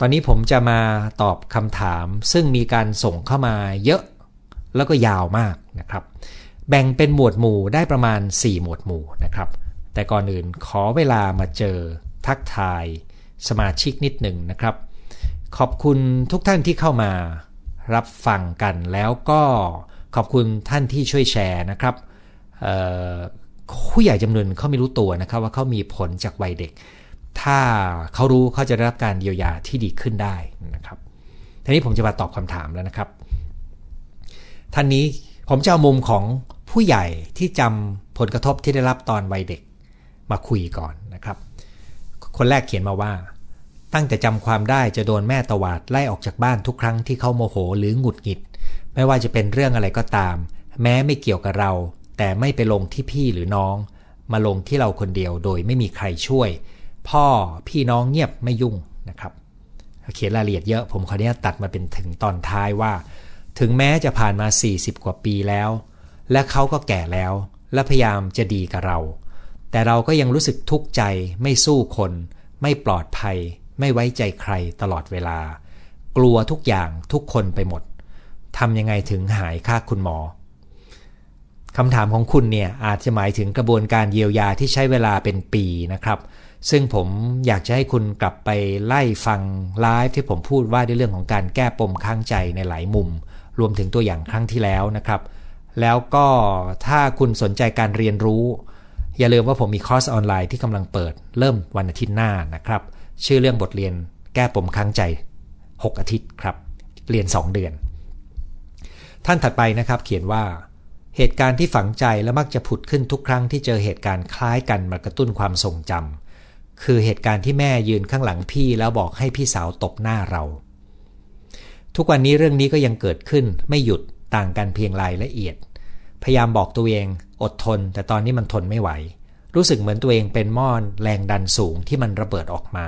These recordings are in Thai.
ตอนนี้ผมจะมาตอบคำถามซึ่งมีการส่งเข้ามาเยอะ แล้วก็ยาวมากนะครับ แบ่งเป็นหมวดหมู่ได้ประมาณ 4 หมวดหมู่นะครับ แต่ก่อนอื่นขอเวลามาเจอทักทายสมาชิกนิดหนึ่งนะครับ ขอบคุณทุกท่านที่เข้ามารับฟังกันแล้วก็ขอบคุณท่านที่ช่วยแชร์นะครับผู้ใหญ่จำนวนเขาไม่รู้ตัวนะครับว่าเขามีผลจากวัยเด็ก ถ้าเขารู้เขาจะได้รับการเยียวยาที่ดีขึ้นได้นะครับทีนี้ผมจะมาตอบคำถามแล้วนะครับ ท่านนี้ผมจะเอามุมของผู้ใหญ่ที่จำผลกระทบที่ได้รับตอนวัยเด็กมาคุยก่อนนะครับ คนแรกเขียนมาว่า ตั้งแต่จำความได้จะโดนแม่ตวาดไล่ออกจากบ้านทุกครั้งที่เขาโมโหหรือหงุดหงิด ไม่ว่าจะเป็นเรื่องอะไรก็ตาม แม้ไม่เกี่ยวกับเรา แต่ไม่ไปลงที่พี่หรือน้อง มาลงที่เราคนเดียวโดยไม่มีใครช่วย พ่อพี่น้องเงียบไม่ยุ่งนะครับเขียนรายละเอียดเยอะผมขออนุญาตตัดมาเป็นถึงตอนท้ายว่า ถึงแม้จะผ่านมา 40 กว่าปีแล้ว และเขาก็แก่แล้ว และพยายามจะดีกับเรา แต่เราก็ยังรู้สึกทุกข์ใจ ไม่สู้คน ไม่ปลอดภัย ไม่ไว้ใจใครตลอดเวลา กลัวทุกอย่างทุกคนไปหมดทำยังไงถึงหายค่าคุณหมอคำถามของคุณเนี่ยอาจจะหมายถึงกระบวนการเยียวยาที่ใช้เวลาเป็นปีนะครับ ซึ่งผมอยากจะให้คุณกลับไปไล่ฟังไลฟ์ที่ผมพูดว่าด้วยเรื่องของการแก้ปมข้างใจในหลายมุม รวมถึงตัวอย่างครั้งที่แล้วนะครับ แล้วก็ถ้าคุณสนใจการเรียนรู้ อย่าลืมว่าผมมีคอร์สออนไลน์ที่กำลังเปิด เริ่มวันอาทิตย์หน้านะครับ ชื่อเรื่องบทเรียนแก้ปมข้างใจ 6 อาทิตย์ครับ เรียน 2 เดือน ท่านถัดไปนะครับ เขียนว่าเหตุการณ์ที่ฝังใจและมักจะผุดขึ้นทุกครั้งที่เจอเหตุการณ์คล้ายกันมากระตุ้นความทรงจำ คือเหตุการณ์ที่แม่ยืนข้างหลังพี่แล้วบอกให้พี่สาวตบหน้าเรา ทุกวันนี้เรื่องนี้ก็ยังเกิดขึ้นไม่หยุดต่างกันเพียงรายละเอียด พยายามบอกตัวเองอดทน แต่ตอนนี้มันทนไม่ไหว รู้สึกเหมือนตัวเองเป็นม่อนแรงดันสูงที่มันระเบิดออกมา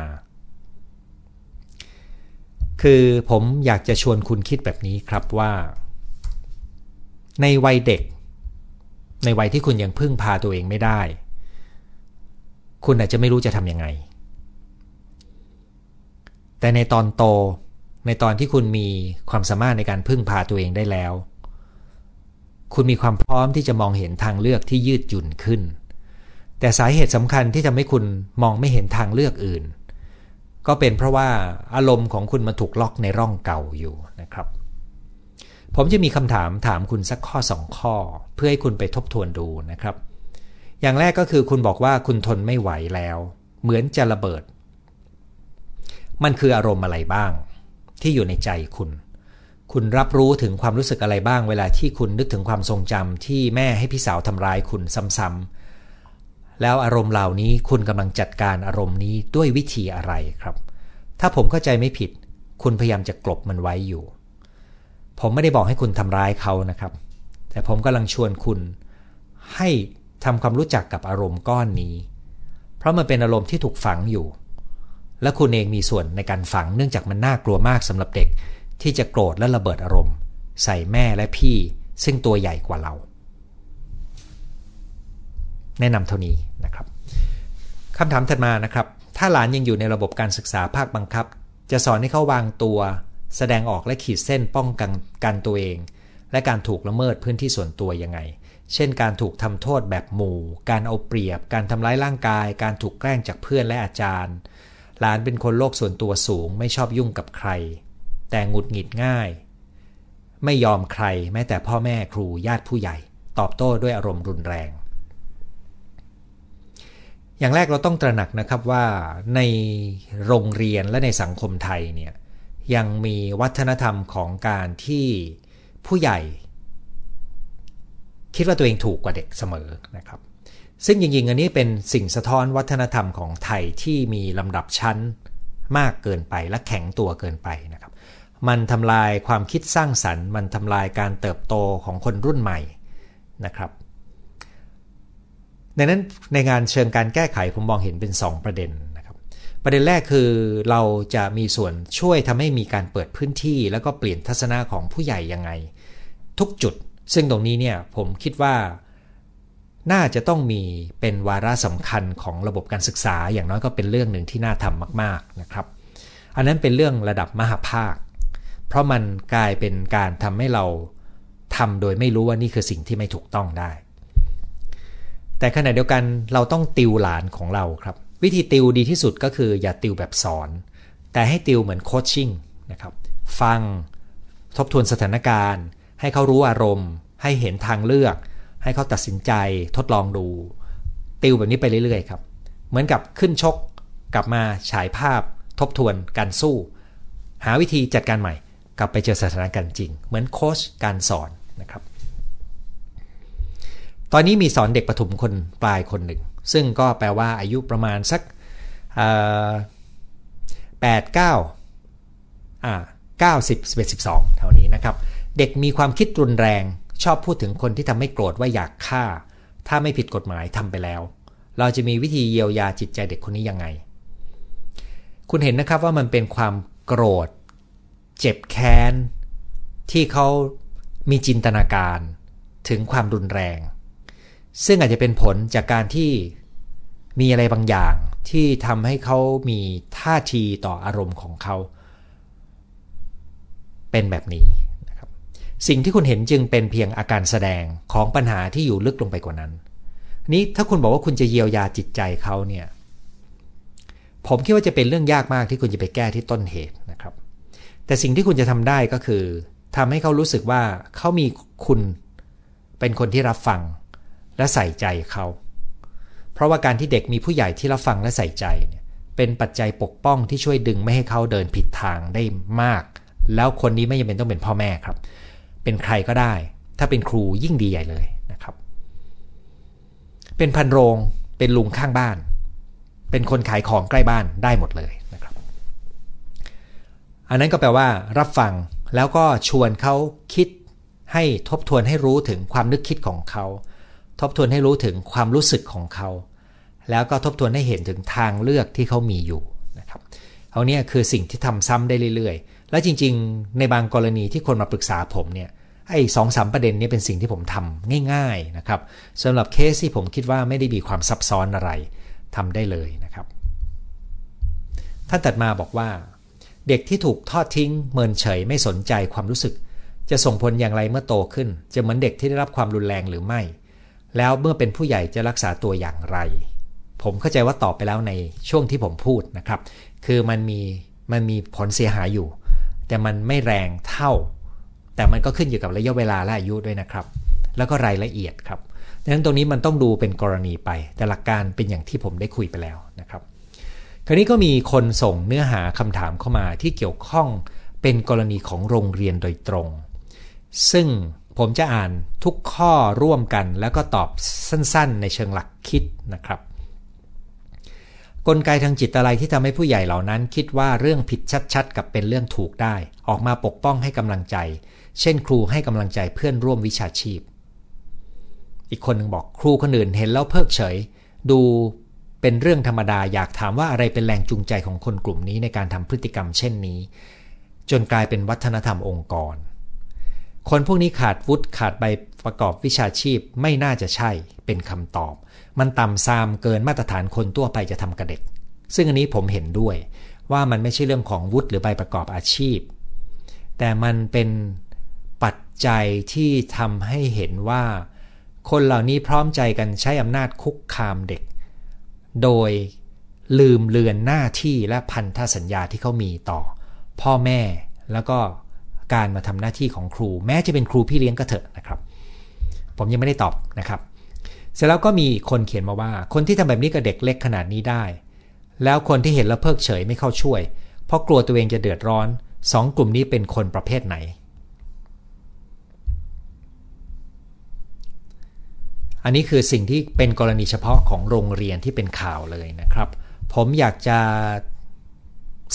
คือผมอยากจะชวนคุณคิดแบบนี้ครับว่า ในวัยเด็ก ในวัยที่คุณยังพึ่งพาตัวเองไม่ได้ คุณอาจจะไม่รู้จะทำยังไง แต่ในตอนโต ในตอนที่คุณมีความสามารถในการพึ่งพาตัวเองได้แล้ว คุณมีความพร้อมที่จะมองเห็นทางเลือกที่ยืดหยุ่นขึ้น แต่สาเหตุสำคัญที่ทำให้คุณมองไม่เห็นทางเลือกอื่น ก็เป็นเพราะว่าอารมณ์ของคุณมันถูกล็อกในร่องเก่าอยู่นะครับ ผมจะมีคำถามถามคุณสักข้อสองข้อ เพื่อให้คุณไปทบทวนดูนะครับ อย่างแรกก็คือคุณบอกว่าคุณทนไม่ไหวแล้ว เหมือนจะระเบิด มันคืออารมณ์อะไรบ้าง ที่อยู่ในใจคุณ คุณรับรู้ถึงความรู้สึกอะไรบ้าง เวลาที่คุณนึกถึงความทรงจำที่แม่ให้พี่สาวทำร้ายคุณซ้ำๆแล้วอารมณ์เหล่านี้คุณกำลังจัดการอารมณ์นี้ด้วยวิธีอะไรครับ ถ้าผมเข้าใจไม่ผิด คุณพยายามจะกลบมันไว้อยู่ ผมไม่ได้บอกให้คุณทำร้ายเขานะครับ แต่ผมกำลังชวนคุณให้ ทำความรู้จักกับอารมณ์ก้อนนี้ เพราะมันเป็นอารมณ์ที่ถูกฝังอยู่ และคุณเองมีส่วนในการฝังเนื่องจากมันน่ากลัวมากสำหรับเด็ก ที่จะโกรธและระเบิดอารมณ์ ใส่แม่และพี่ซึ่งตัวใหญ่กว่าเรา แนะนำเท่านี้นะครับคำถามถัดมานะครับ ถ้าหลานยังอยู่ในระบบการศึกษาภาคบังคับ จะสอนให้เขาวางตัว แสดงออกและขีดเส้นป้องกันกันตัวเอง และการถูกละเมิดพื้นที่ส่วนตัวยังไง เช่นการถูกทำโทษแบบหมู่ การเอาเปรียบ การทำร้ายร่างกาย การถูกแกล้งจากเพื่อนและอาจารย์ หลานเป็นคนโลกส่วนตัวสูงไม่ชอบยุ่งกับใคร แต่หงุดหงิดง่าย ไม่ยอมใครแม้แต่พ่อแม่ครูญาติผู้ใหญ่ ตอบโต้ด้วยอารมณ์รุนแรง อย่างแรกเราต้องตระหนักนะครับว่าในโรงเรียนและในสังคมไทยเนี่ยยังมีวัฒนธรรมของการที่ผู้ใหญ่ คิดว่าตัวเองถูกกว่าเด็กเสมอนะครับซึ่งจริงๆ อันนี้เป็นสิ่งสะท้อนวัฒนธรรมของไทยที่มีลำดับชั้นมากเกินไปและแข็งตัวเกินไปนะครับ มันทำลายความคิดสร้างสรรค์ มันทำลายการเติบโตของคนรุ่นใหม่นะครับในนั้นในงานเชิงการแก้ไขผมมองเห็นเป็น 2 ประเด็นนะครับ ประเด็นแรกคือเราจะมีส่วนช่วยทำให้มีการเปิดพื้นที่ แล้วก็เปลี่ยนทัศนะของผู้ใหญ่ยังไง ทุกจุด ซึ่งตรงนี้เนี่ยผมคิดว่าน่าจะต้องมีเป็นวาระสำคัญของระบบการศึกษาอย่างน้อยก็เป็นเรื่องหนึ่งที่น่าทำมากๆนะครับ อันนั้นเป็นเรื่องระดับมหาภาค เพราะมันกลายเป็นการทำให้เราทำโดยไม่รู้ว่านี่คือสิ่งที่ไม่ถูกต้องได้ แต่ขณะเดียวกันเราต้องติวหลานของเราครับ วิธีติวดีที่สุดก็คืออย่าติวแบบสอน แต่ให้ติวเหมือนโคชชิ่งนะครับ ฟัง ทบทวนสถานการณ์ ให้เขารู้อารมณ์ ให้เห็นทางเลือก ให้เขาตัดสินใจทดลองดู ติวแบบนี้ไปเรื่อยๆครับ เหมือนกับขึ้นชก กลับมาฉายภาพ ทบทวนการสู้ หาวิธีจัดการใหม่ กลับไปเจอสถานการณ์จริง เหมือนโค้ชการสอนนะครับ ตอนนี้มีสอนเด็กประถมคนปลายคนหนึ่ง ซึ่งก็แปลว่าอายุประมาณสักแปดเก้าอ่าเก้าสิบสิบเอ็ดสิบสองเท่านี้นะครับ เด็กมีความคิดรุนแรง ชอบพูดถึงคนที่ทำให้โกรธว่าอยากฆ่า ถ้าไม่ผิดกฎหมายทำไปแล้ว เราจะมีวิธีเยียวยาจิตใจเด็กคนนี้ยังไง คุณเห็นนะครับว่ามันเป็นความโกรธ เจ็บแค้น ที่เขามีจินตนาการถึงความรุนแรง ซึ่งอาจจะเป็นผลจากการที่มีอะไรบางอย่างที่ทำให้เขามีท่าทีต่ออารมณ์ของเขา เป็นแบบนี้ สิ่งที่คุณเห็นจึงเป็นเพียงอาการแสดงของปัญหาที่อยู่ลึกลงไปกว่านั้น นี้ถ้าคุณบอกว่าคุณจะเยียวยาจิตใจเขาเนี่ย ผมคิดว่าจะเป็นเรื่องยากมากที่คุณจะไปแก้ที่ต้นเหตุนะครับ แต่สิ่งที่คุณจะทำได้ก็คือทำให้เขารู้สึกว่าเขามีคุณเป็นคนที่รับฟังและใส่ใจเขา เพราะว่าการที่เด็กมีผู้ใหญ่ที่รับฟังและใส่ใจเนี่ยเป็นปัจจัยปกป้องที่ช่วยดึงไม่ให้เขาเดินผิดทางได้มาก แล้วคนนี้ไม่จำเป็นต้องเป็นพ่อแม่ครับ เป็นใครก็ได้ ถ้าเป็นครูยิ่งดีใหญ่เลยนะครับ เป็นพันโรงเป็นลุงข้างบ้าน เป็นคนขายของใกล้บ้านได้หมดเลยนะครับ อันนั้นก็แปลว่า รับฟังแล้วก็ชวนเขาคิดให้ทบทวนให้รู้ถึงความนึกคิดของเขา ทบทวนให้รู้ถึงความรู้สึกของเขา แล้วก็ทบทวนให้เห็นถึงทางเลือกที่เขามีอยู่นะครับเอาเนี่ยคือสิ่งที่ทำซ้ำได้เรื่อย ๆ และจริง ๆ ในบางกรณีที่คนมาปรึกษาผมเนี่ย ไอ้สองสามประเด็นนี้เป็นสิ่งที่ผมทำง่าย ๆนะครับสำหรับเคสที่ผมคิดว่าไม่ได้มีความซับซ้อนอะไรทำได้เลยนะครับ ท่านตัดมาบอกว่า เด็กที่ถูกทอดทิ้ง เมินเฉยไม่สนใจความรู้สึก จะส่งผลอย่างไรเมื่อโตขึ้น จะเหมือนเด็กที่ได้รับความรุนแรงหรือไม่ แล้วเมื่อเป็นผู้ใหญ่จะรักษาตัวอย่างไร ผมเข้าใจว่าตอบไปแล้วในช่วงที่ผมพูดนะครับ คือมันมีมันมีผลเสียหายอยู่ แต่มันไม่แรงเท่า แต่มันก็ขึ้นอยู่กับระยะเวลาและอายุด้วยนะครับ แล้วก็รายละเอียดครับดังนั้นตรงนี้มันต้องดูเป็นกรณีไป แต่หลักการเป็นอย่างที่ผมได้คุยไปแล้วนะครับ คราวนี้ก็มีคนส่งเนื้อหาคำถามเข้ามาที่เกี่ยวข้องเป็นกรณีของโรงเรียนโดยตรง ซึ่งผมจะอ่านทุกข้อร่วมกัน แล้วก็ตอบสั้นๆ ในเชิงหลักคิดนะครับกลไกทางจิตอะไรที่ทำให้ผู้ใหญ่เหล่านั้น คิดว่าเรื่องผิดชัดๆ กับเป็นเรื่องถูกได้ ออกมาปกป้องให้กำลังใจ เช่นครูให้กำลังใจเพื่อนร่วมวิชาชีพ อีกคนหนึ่งบอกครูคนอื่นเห็นแล้วเพิกเฉย ดูเป็นเรื่องธรรมดาอยากถามว่าอะไรเป็นแรงจูงใจของคนกลุ่มนี้ในการทำพฤติกรรมเช่นนี้ จนกลายเป็นวัฒนธรรมองค์กร คนพวกนี้ขาดวุฒิขาดใบประกอบวิชาชีพไม่น่าจะใช่เป็นคำตอบ มันต่ำซามเกินมาตรฐานคนทั่วไปจะทำกับเด็ก ซึ่งอันนี้ผมเห็นด้วยว่ามันไม่ใช่เรื่องของวุฒิหรือใบประกอบอาชีพ แต่มันเป็น ปัจจัยที่ทำให้เห็นว่า คนเหล่านี้พร้อมใจกันใช้อำนาจคุกคามเด็ก โดยลืมเลือนหน้าที่และพันธสัญญาที่เขามีต่อ พ่อแม่แล้วก็การมาทำหน้าที่ของครู แม้จะเป็นครูพี่เลี้ยงก็เถอะนะครับ ผมยังไม่ได้ตอบนะครับ เสร็จแล้วก็มีคนเขียนมาว่า คนที่ทำแบบนี้กับเด็กเล็กขนาดนี้ได้ แล้วคนที่เห็นแล้วเพิกเฉยไม่เข้าช่วย เพราะกลัวตัวเองจะเดือดร้อนสองกลุ่มนี้เป็นคนประเภทไหน อันนี้คือสิ่งที่เป็นกรณีเฉพาะของโรงเรียนที่เป็นข่าวเลยนะครับ ผมอยากจะ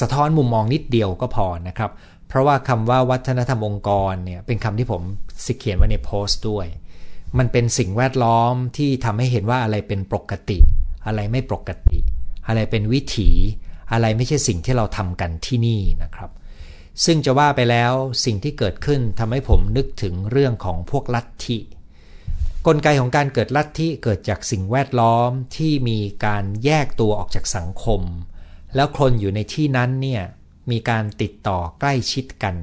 สะท้อนมุมมองนิดเดียวก็พอนะครับ เพราะว่าคำว่าวัฒนธรรมองค์กรเนี่ยเป็นคำที่ผมสิเขียนไว้ในโพสต์ด้วย มันเป็นสิ่งแวดล้อมที่ทำให้เห็นว่าอะไรเป็นปกติ อะไรไม่ปกติ อะไรเป็นวิถี อะไรไม่ใช่สิ่งที่เราทำกันที่นี่นะครับ ซึ่งจะว่าไปแล้วสิ่งที่เกิดขึ้นทำให้ผมนึกถึงเรื่องของพวกลัทธิ กลไกของการเกิดลัทธิเกิดจากสิ่งแวดล้อมที่มีการแยกตัวออกจากสังคม แล้วคนอยู่ในที่นั้นเนี่ยมีการติดต่อใกล้ชิดกัน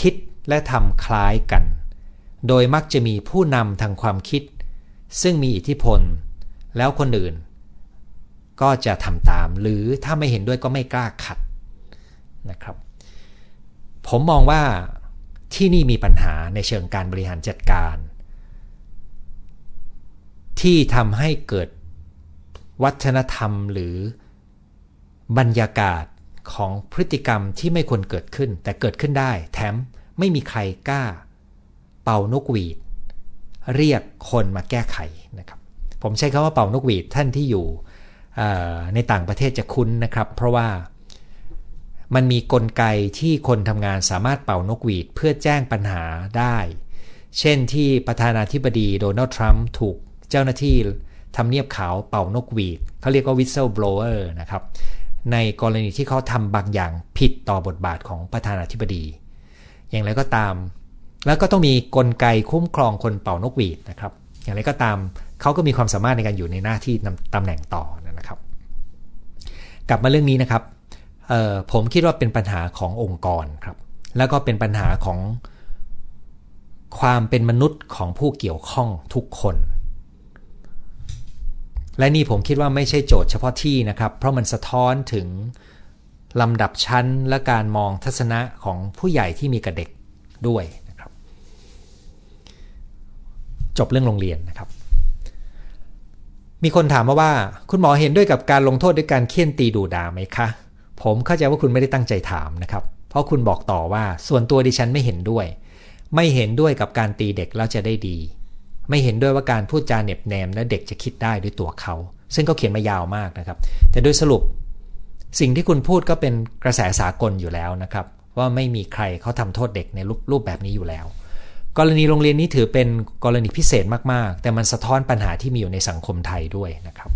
คิดและทำคล้ายกัน โดยมักจะมีผู้นำทางความคิด ซึ่งมีอิทธิพล แล้วคนอื่น ก็จะทำตามหรือถ้าไม่เห็นด้วยก็ไม่กล้าขัดนะครับ ผมมองว่าที่นี่มีปัญหาในเชิงการบริหารจัดการ ที่ทำให้เกิดวัฒนธรรมหรือบรรยากาศของพฤติกรรมที่ไม่ควรเกิดขึ้น แต่เกิดขึ้นได้ แถมไม่มีใครกล้า เป่านกหวีด เรียกคนมาแก้ไขนะครับผมใช้คำว่าเป่านกหวีดท่านที่อยู่ในต่างประเทศจะคุ้นนะครับ เพราะว่ามันมีกลไกที่คนทำงานสามารถเป่านกหวีดเพื่อแจ้งปัญหาได้ เช่นที่ประธานาธิบดีโดนัลด์ทรัมป์ถูก เจ้าหน้าที่ทำเนียบขาวเป่านกหวีดเขาเรียกว่า whistle blower นะครับ ในกรณีที่เขาทำบางอย่างผิดต่อบทบาทของประธานาธิบดี อย่างไรก็ตาม แล้วก็ต้องมีกลไกคุ้มครองคนเป่านกหวีดนะครับ อย่างไรก็ตามเขาก็มีความสามารถในการอยู่ในหน้าที่ตำแหน่งต่อนะครับ กลับมาเรื่องนี้นะครับผมคิดว่าเป็นปัญหาขององค์กรครับ แล้วก็เป็นปัญหาของความเป็นมนุษย์ของผู้เกี่ยวข้องทุกคน และนี่ผมคิดว่าไม่ใช่โจทย์เฉพาะที่นะครับ เพราะมันสะท้อนถึงลำดับชั้นและการมองทัศนะของผู้ใหญ่ที่มีกับเด็กด้วยนะครับ จบเรื่องโรงเรียนนะครับ มีคนถามมาว่า คุณหมอเห็นด้วยกับการลงโทษด้วยการเคี่ยนตีดูด่าไหมคะ ผมเข้าใจว่าคุณไม่ได้ตั้งใจถามนะครับ เพราะคุณบอกต่อว่าส่วนตัวดิฉันไม่เห็นด้วย ไม่เห็นด้วยกับการตีเด็กแล้วจะได้ดี ไม่เห็นด้วยว่าการพูดจาเน็บแนมและเด็กจะคิดได้ด้วยตัวเขา ซึ่งเขาเขียนมายาวมากนะครับ แต่โดยสรุปสิ่งที่คุณพูดก็เป็นกระแสสากลอยู่แล้วนะครับ ว่าไม่มีใครเขาทำโทษเด็กในรรูปแบบนี้อยู่แล้ว กรณีโรงเรียนนี้ถือเป็นกรณีพิเศษมากๆ แต่มันสะท้อนปัญหาที่มีอยู่ในสังคมไทยด้วยนะครับ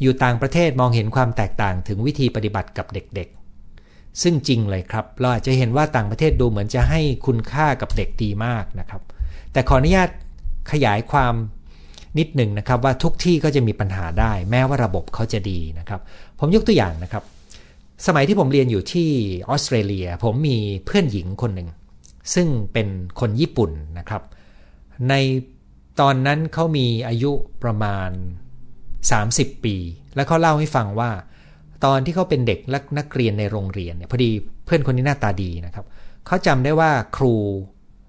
อยู่ต่างประเทศมองเห็นความแตกต่างถึงวิธีปฏิบัติกับเด็กๆ ซึ่งจริงเลยครับ เราอาจจะเห็นว่าต่างประเทศดูเหมือนจะให้คุณค่ากับเด็กดีมากนะครับ แต่ขออนุญาต ขยายความนิดหนึ่งนะครับว่าทุกที่ก็จะมีปัญหาได้ แม้ว่าระบบเขาจะดีนะครับ ผมยกตัวอย่างนะครับ สมัยที่ผมเรียนอยู่ที่ออสเตรเลีย ผมมีเพื่อนหญิงคนหนึ่งซึ่งเป็นคนญี่ปุ่นนะครับ ในตอนนั้นเขามีอายุประมาณ 30 ปี แล้วเขาเล่าให้ฟังว่า ตอนที่เขาเป็นเด็กและนักเรียนในโรงเรียนเนี่ยพอดีเพื่อนคนนี้หน้าตาดีนะครับเขาจำได้ว่าครู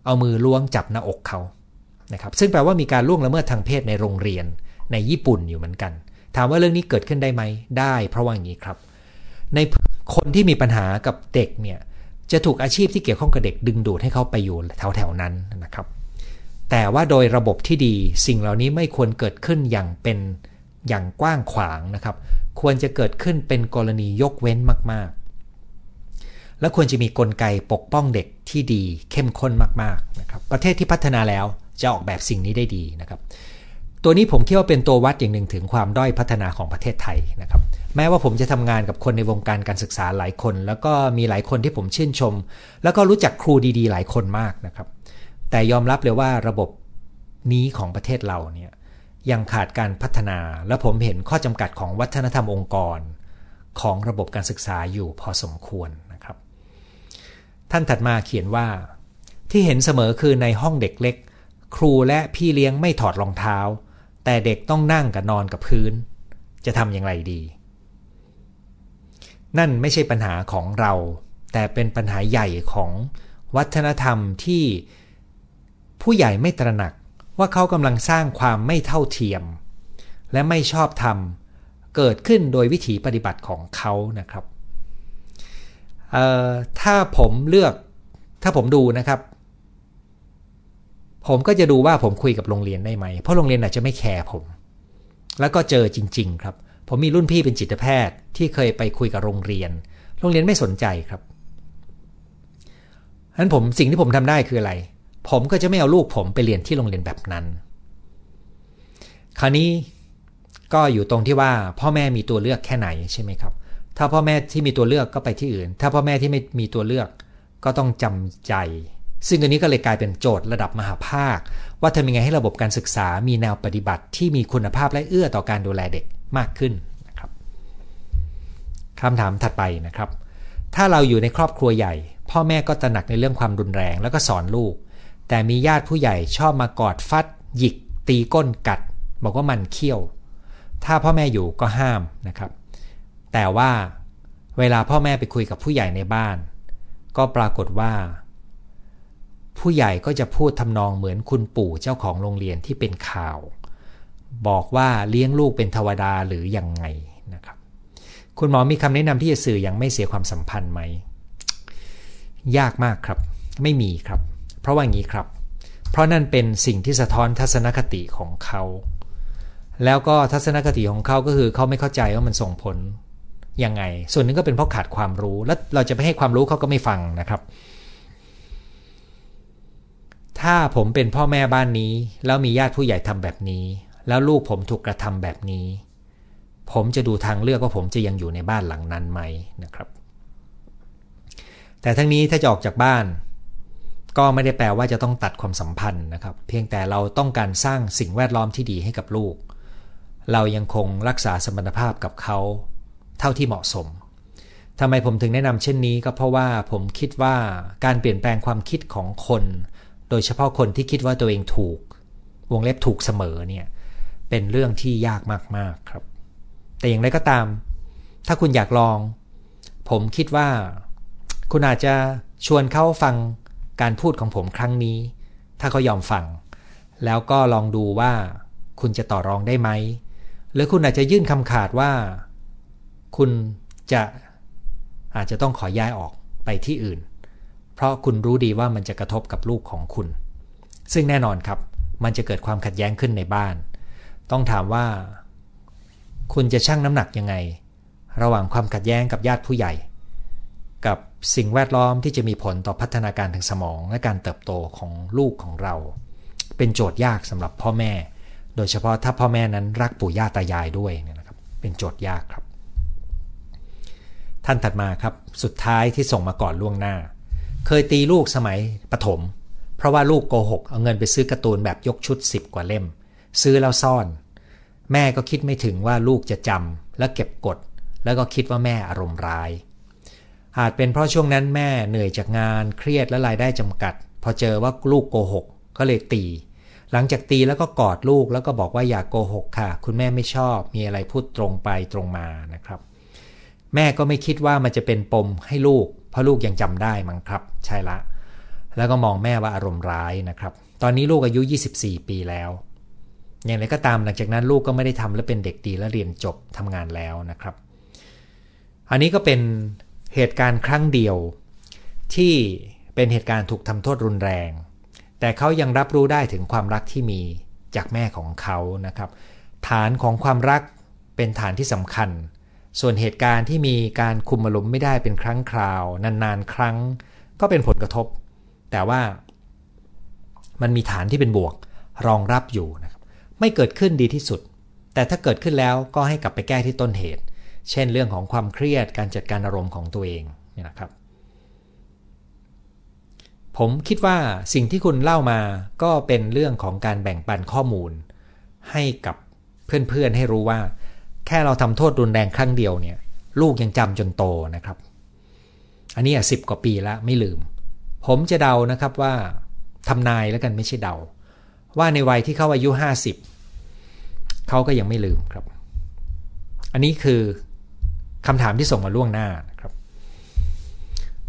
เอามือล้วงจับหน้าอกเขา นะครับซึ่งแปลว่ามีการล่วงละเมิดทางเพศในโรงเรียนในญี่ปุ่นอยู่เหมือนกัน ถามว่าเรื่องนี้เกิดขึ้นได้ไหมได้ เพราะว่าอย่างนี้ครับ ในคนที่มีปัญหากับเด็กเนี่ยจะถูกอาชีพที่เกี่ยวข้องกับเด็กดึงดูดให้เขาไปอยู่แถวๆนั้นนะครับ แต่ว่าโดยระบบที่ดีสิ่งเหล่านี้ไม่ควรเกิดขึ้นอย่างเป็นอย่างกว้างขวางนะครับ ควรจะเกิดขึ้นเป็นกรณียกเว้นมากๆ และควรจะมีกลไกปกป้องเด็กที่ดีเข้มข้นมากๆนะครับ ประเทศที่พัฒนาแล้ว จะออกแบบสิ่งนี้ได้ดีนะครับ ตัวนี้ผมคิดว่าเป็นตัววัดอย่างหนึ่งถึงความด้อยพัฒนาของประเทศไทยนะครับแม้ว่าผมจะทำงานกับคนในวงการการศึกษาหลายคน แล้วก็มีหลายคนที่ผมชื่นชม แล้วก็รู้จักครูดีๆ หลายคนมากนะครับ แต่ยอมรับเลยว่าระบบนี้ของประเทศเราเนี่ยยังขาดการพัฒนา และผมเห็นข้อจำกัดของวัฒนธรรมองค์กร ของระบบการศึกษาอยู่พอสมควรนะครับ ท่านถัดมาเขียนว่า ที่เห็นเสมอคือในห้องเด็กเล็ก ครูและพี่เลี้ยงไม่ถอดรองเท้า แต่เด็กต้องนั่งกับนอนกับพื้น จะทำอย่างไรดี นั่นไม่ใช่ปัญหาของเรา แต่เป็นปัญหาใหญ่ของวัฒนธรรมที่ผู้ใหญ่ไม่ตระหนักว่าเขากำลังสร้างความไม่เท่าเทียม และไม่ชอบธรรมเกิดขึ้นโดยวิถีปฏิบัติของเขานะครับถ้าผมเลือกถ้าผมดูนะครับ ผมก็จะดูว่าผมคุยกับโรงเรียนได้ไหม เพราะโรงเรียนอาจจะไม่แคร์ผม แล้วก็เจอจริง ๆ ครับ ผมมีรุ่นพี่เป็นจิตแพทย์ที่เคยไปคุยกับโรงเรียน โรงเรียนไม่สนใจครับฉะนั้นผมสิ่งที่ผมทำได้คืออะไร ผมก็จะไม่เอาลูกผมไปเรียนที่โรงเรียนแบบนั้น คราวนี้ก็อยู่ตรงที่ว่าพ่อแม่มีตัวเลือกแค่ไหนใช่ไหมครับ ถ้าพ่อแม่ที่มีตัวเลือกก็ไปที่อื่น ถ้าพ่อแม่ที่ไม่มีตัวเลือกก็ต้องจำใจ ซึ่งอันนี้ก็เลยกลายเป็นโจทย์ระดับมหาภาค ว่าทำยังไงให้ระบบการศึกษามีแนวปฏิบัติที่มีคุณภาพและเอื้อต่อการดูแลเด็กมากขึ้นนะครับคำถามถัดไปนะครับ ถ้าเราอยู่ในครอบครัวใหญ่ พ่อแม่ก็ตระหนักในเรื่องความรุนแรงแล้วก็สอนลูก แต่มีญาติผู้ใหญ่ชอบมากอดฟัด หยิก ตีก้นกัด บอกว่ามันเขี้ยว ถ้าพ่อแม่อยู่ก็ห้ามนะครับ แต่ว่าเวลาพ่อแม่ไปคุยกับผู้ใหญ่ในบ้าน ก็ปรากฏว่า ผู้ใหญ่ก็จะพูดทำนองเหมือนคุณปู่เจ้าของโรงเรียนที่เป็นข่าว บอกว่าเลี้ยงลูกเป็นเทวดาหรือยังไงนะครับ คุณหมอมีคำแนะนำที่จะสื่ออยังไม่เสียความสัมพันธ์ไหม ยากมากครับ ไม่มีครับ เพราะว่างี้ครับ เพราะนั่นเป็นสิ่งที่สะท้อนทัศนคติของเขา แล้วก็ทัศนคติของเขาก็คือเขาไม่เข้าใจว่ามันส่งผลยังไง ส่วนหนึ่งก็เป็นเพราะขาดความรู้ แล้วเราจะไปให้ความรู้เขาก็ไม่ฟังนะครับ ถ้าผมเป็นพ่อแม่บ้านนี้ แล้วมีญาติผู้ใหญ่ทำแบบนี้ แล้วลูกผมถูกกระทำแบบนี้ ผมจะดูทางเลือกว่าผมจะยังอยู่ในบ้านหลังนั้นไหมนะครับ แต่ทั้งนี้ถ้าจะออกจากบ้าน ก็ไม่ได้แปลว่าจะต้องตัดความสัมพันธ์นะครับ เพียงแต่เราต้องการสร้างสิ่งแวดล้อมที่ดีให้กับลูก เรายังคงรักษาสมรรถภาพกับเขา เท่าที่เหมาะสมทำไมผมถึงแนะนำเช่นนี้ก็เพราะว่าผมคิดว่าการเปลี่ยนแปลงความคิดของคน โดยเฉพาะคนที่คิดว่าตัวเองถูก วงเล็บถูกเสมอเนี่ยเป็นเรื่องที่ยากมากๆครับ แต่อย่างไรก็ตาม ถ้าคุณอยากลอง ผมคิดว่า คุณอาจจะชวนเขาฟังการพูดของผมครั้งนี้ ถ้าเขายอมฟัง แล้วก็ลองดูว่าคุณจะต่อรองได้ไหม หรือคุณอาจจะยื่นคำขาดว่า คุณจะอาจจะต้องขอย้ายออกไปที่อื่น เพราะคุณรู้ดีว่ามันจะกระทบกับลูกของคุณ ซึ่งแน่นอนครับ มันจะเกิดความขัดแย้งขึ้นในบ้าน ต้องถามว่า คุณจะชั่งน้ำหนักยังไง ระหว่างความขัดแย้งกับญาติผู้ใหญ่ กับสิ่งแวดล้อมที่จะมีผลต่อพัฒนาการทางสมองและการเติบโตของลูกของเรา เป็นโจทย์ยากสำหรับพ่อแม่ โดยเฉพาะถ้าพ่อแม่นั้นรักปู่ย่าตายายด้วยนะครับ เป็นโจทย์ยากครับ ท่านถัดมาครับ สุดท้ายที่ส่งมาก่อนล่วงหน้า เคยตีลูกสมัยปฐมเพราะว่าลูกโกหกเอาเงินไปซื้อการ์ตูนแบบยกชุด 10 กว่าเล่ม ซื้อแล้วซ่อน แม่ก็คิดไม่ถึงว่าลูกจะจำและเก็บกด แล้วก็คิดว่าแม่อารมณ์ร้าย อาจเป็นเพราะช่วงนั้นแม่เหนื่อยจากงานเครียดและรายได้จำกัด พอเจอว่าลูกโกหกก็เลยตี หลังจากตีแล้วก็กอดลูกแล้วก็บอกว่าอย่ากโกหกค่ะ คุณแม่ไม่ชอบมีอะไรพูดตรงไปตรงมานะครับ แม่ก็ไม่คิดว่ามันจะเป็นปมให้ลูก เพราะลูกยังจำได้มั้งครับ ใช่ละ แล้วก็มองแม่ว่าอารมณ์ร้ายนะครับ ตอนนี้ลูกอายุ 24 ปีแล้ว อย่างไรก็ตามหลังจากนั้นลูกก็ไม่ได้ทำและเป็นเด็กดีและเรียนจบทำงานแล้วนะครับ อันนี้ก็เป็นเหตุการณ์ครั้งเดียว ที่เป็นเหตุการณ์ถูกทำโทษรุนแรง แต่เขายังรับรู้ได้ถึงความรักที่มีจากแม่ของเขานะครับ ฐานของความรักเป็นฐานที่สำคัญ ส่วนเหตุการณ์ที่มีการคุมอารมณ์ไม่ได้เป็นครั้งคราวนานๆ ครั้ง ก็เป็นผลกระทบ แต่ว่ามันมีฐานที่เป็นบวกรองรับอยู่นะครับไม่เกิดขึ้นดีที่สุด แต่ถ้าเกิดขึ้นแล้วก็ให้กลับไปแก้ที่ต้นเหตุ เช่นเรื่องของความเครียดการจัดการอารมณ์ของตัวเองนี่นะครับ ผมคิดว่าสิ่งที่คุณเล่ามาก็เป็นเรื่องของการแบ่งปันข้อมูล ให้กับเพื่อนๆให้รู้ว่า แค่เราทำโทษรุนแรงครั้งเดียวเนี่ย ลูกยังจำจนโตนะครับ อันนี้สิบกว่าปีแล้วไม่ลืม ผมจะเดานะครับว่าทำนายแล้วกันไม่ใช่เดา ว่าในวัยที่เขาอายุห้าสิบเขาก็ยังไม่ลืมครับ อันนี้คือคำถามที่ส่งมาล่วงหน้านะครับ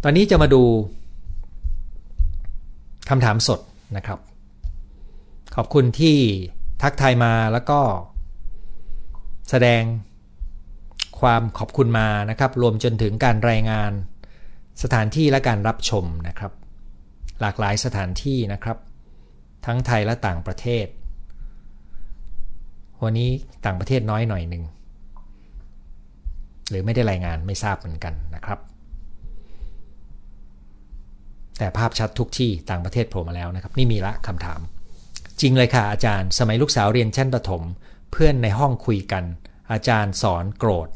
ตอนนี้จะมาดูคำถามสดนะครับ ขอบคุณที่ทักทายมาแล้วก็ แสดงความขอบคุณมานะครับ รวมจนถึงการรายงานสถานที่และการรับชมนะครับ หลากหลายสถานที่นะครับ ทั้งไทยและต่างประเทศ วันนี้ต่างประเทศน้อยหน่อยหนึ่งหรือไม่ได้รายงานไม่ทราบเหมือนกันนะครับ แต่ภาพชัดทุกที่ต่างประเทศโผล่มาแล้วนะครับ นี่มีละคำถาม จริงเลยค่ะอาจารย์ สมัยลูกสาวเรียนชั้นประถม เพื่อนในห้องคุยกัน อาจารย์สอนโกรธ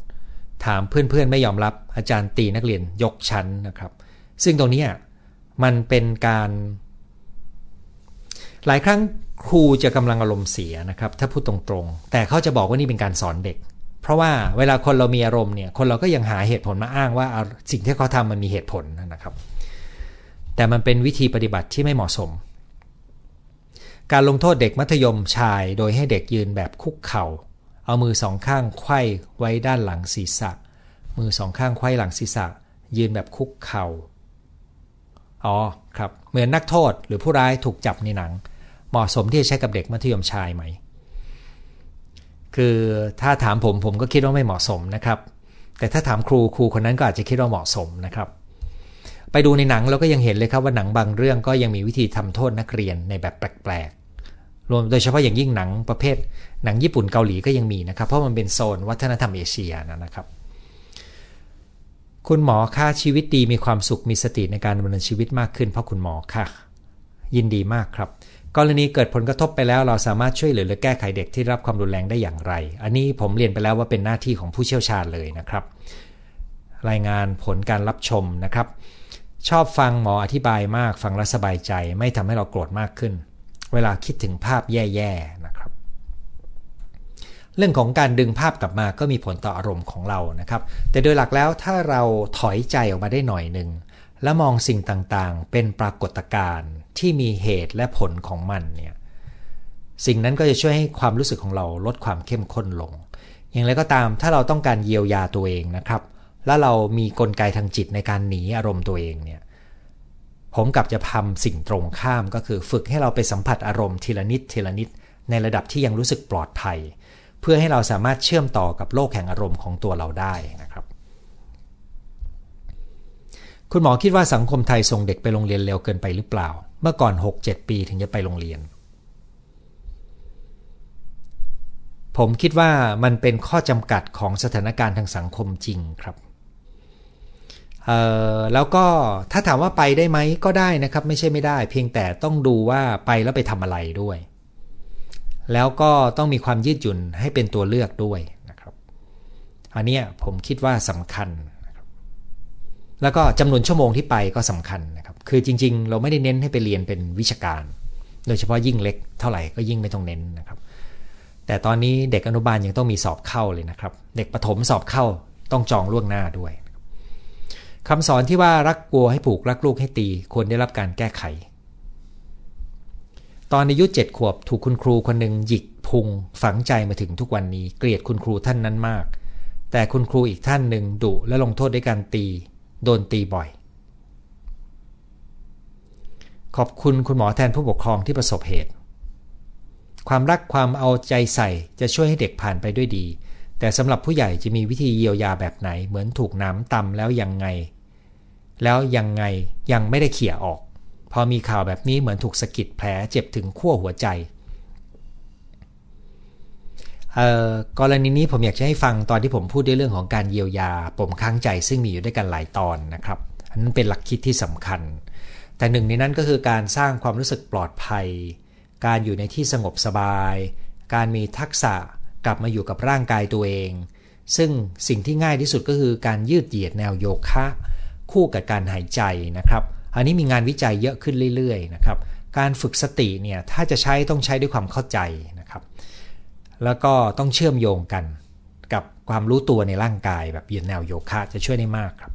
ถามเพื่อนๆไม่ยอมรับ อาจารย์ตีนักเรียนยกชั้นนะครับ ซึ่งตรงนี้มันเป็นการ หลายครั้งครูจะกำลังอารมณ์เสียนะครับ ถ้าพูดตรงๆ แต่เขาจะบอกว่านี่เป็นการสอนเด็ก เพราะว่าเวลาคนเรามีอารมณ์เนี่ย คนเราก็ยังหาเหตุผลมาอ้างว่าสิ่งที่เขาทำมันมีเหตุผลนะครับ แต่มันเป็นวิธีปฏิบัติที่ไม่เหมาะสม การลงโทษเด็กมัธยมชายโดยให้เด็กยืนแบบคุกเขา่า เอามือสองข้างไขว้ไว้ด้านหลังศีรษะ มือสองข้างไขว้หลังศีรษะ ยืนแบบคุกเขา่า อ๋อครับ เหมือนนักโทษหรือผู้ร้ายถูกจับในหนัง เหมาะสมที่จะใช้กับเด็กมัธยมชายไหม คือถ้าถามผมผมก็คิดว่าไม่เหมาะสมนะครับ แต่ถ้าถามครูครูคนนั้นก็อาจจะคิดว่าเหมาะสมนะครับ ไปดูในหนังเราก็ยังเห็นเลยครับว่าหนังบางเรื่องก็ยังมีวิธีทำโทษนักเรียนในแบบแปลกๆรวมโดยเฉพาะอย่างยิ่งหนังประเภท หนังญี่ปุ่นเกาหลีก็ยังมีนะครับ เพราะมันเป็นโซนวัฒนธรรมเอเชียนะครับ คุณหมอค่าชีวิตดีมีความสุขมีสติในการดำเนินชีวิตมากขึ้น เพราะคุณหมอค่ะ ยินดีมากครับ กรณีเกิดผลกระทบไปแล้วเราสามารถช่วยเหลือหรือแก้ไขเด็กที่รับความรุนแรงได้อย่างไร อันนี้ผมเรียนไปแล้วว่าเป็นหน้าที่ของผู้เชี่ยวชาญเลยนะครับ รายงานผลการรับชมนะครับ ชอบฟังหมออธิบายมาก ฟังแล้วสบายใจ ไม่ทำให้เราโกรธมากขึ้น เวลาคิดถึงภาพแย่ๆนะ เรื่องของการดึงภาพกลับมาก็มีผลต่ออารมณ์ของเรานะครับ แต่โดยหลักแล้วถ้าเราถอยใจออกมาได้หน่อยหนึ่งแล้วมองสิ่งต่างๆ เป็นปรากฏการณ์ที่มีเหตุและผลของมันเนี่ยสิ่งนั้นก็จะช่วยให้ความรู้สึกของเราลดความเข้มข้นลง อย่างไรก็ตามถ้าเราต้องการเยียวยาตัวเองนะครับ แล้วเรามีกลไกทางจิตในการหนีอารมณ์ตัวเองเนี่ยผมกับจะทำสิ่งตรงข้ามก็คือฝึกให้เราไปสัมผัสอารมณ์ทีละนิดทีละนิด ในระดับที่ยังรู้สึกปลอดภัย พื่อให้เราสามารถเชื่อมต่อกับโลกแห่งอารมณ์ของตัวเราได้นะครับ คุณหมอคิดว่าสังคมไทยส่งเด็กไปโรงเรียนเร็วเกินไปหรือเปล่า เมื่อก่อน 6-7 ปีถึงจะไปโรงเรียน ผมคิดว่ามันเป็นข้อจำกัดของสถานการณ์ทางสังคมจริงครับแล้วก็ถ้าถามว่าไปได้ไหมก็ได้นะครับ ไม่ใช่ไม่ได้ เพียงแต่ต้องดูว่าไปแล้วไปทำอะไรด้วย แล้วก็ต้องมีความยืดหยุ่นให้เป็นตัวเลือกด้วยนะครับ อันนี้ผมคิดว่าสำคัญนะครับแล้วก็จำนวนชั่วโมงที่ไปก็สำคัญนะครับ คือจริง ๆ เราไม่ได้เน้นให้ไปเรียนเป็นวิชาการ โดยเฉพาะยิ่งเล็กเท่าไหร่ก็ยิ่งไม่ต้องเน้นนะครับ แต่ตอนนี้เด็กอนุบาลยังต้องมีสอบเข้าเลยนะครับ เด็กประถมสอบเข้าต้องจองล่วงหน้าด้วยคำสอนที่ว่ารักกลัวให้ผูกรักลูกให้ตีควรได้รับการแก้ไข ตอนอายุเจ็ดขวบถูกคุณครูคนหนึ่งหยิกพุงฝังใจมาถึงทุกวันนี้เกลียดคุณครูท่านนั้นมาก แต่คุณครูอีกท่านหนึ่งดุและลงโทษด้วยการตี โดนตีบ่อย ขอบคุณคุณหมอแทนผู้ปกครองที่ประสบเหตุ ความรักความเอาใจใส่จะช่วยให้เด็กผ่านไปด้วยดี แต่สำหรับผู้ใหญ่จะมีวิธีเยียวยาแบบไหน เหมือนถูกน้ำตำแล้วยังไง แล้วยังไงยังไม่ได้เขี่ยออก อมีข่าวแบบนี้เหมือนถูกสะกิดแผลเจ็บถึงขั้วหัวใจกรณีนี้ผมอยากจะให้ฟังตอนที่ผมพูดในเรื่องของการเยียวยาปมค้างใจซึ่งมีอยู่ด้วยกันหลายตอนนะครับอันนั้นเป็นหลักคิดที่สำคัญ แต่หนึ่งในนั้นก็คือการสร้างความรู้สึกปลอดภัย การอยู่ในที่สงบสบาย การมีทักษะกลับมาอยู่กับร่างกายตัวเอง ซึ่งสิ่งที่ง่ายที่สุดก็คือการยืดเหยียดแนวโยคะ คู่กับการหายใจนะครับ อันนี้มีงานวิจัยเยอะขึ้นเรื่อยๆนะครับ การฝึกสติเนี่ยถ้าจะใช้ต้องใช้ด้วยความเข้าใจนะครับ แล้วก็ต้องเชื่อมโยงกันกับความรู้ตัวในร่างกายแบบยืนแนวโยคะจะช่วยได้มากครับ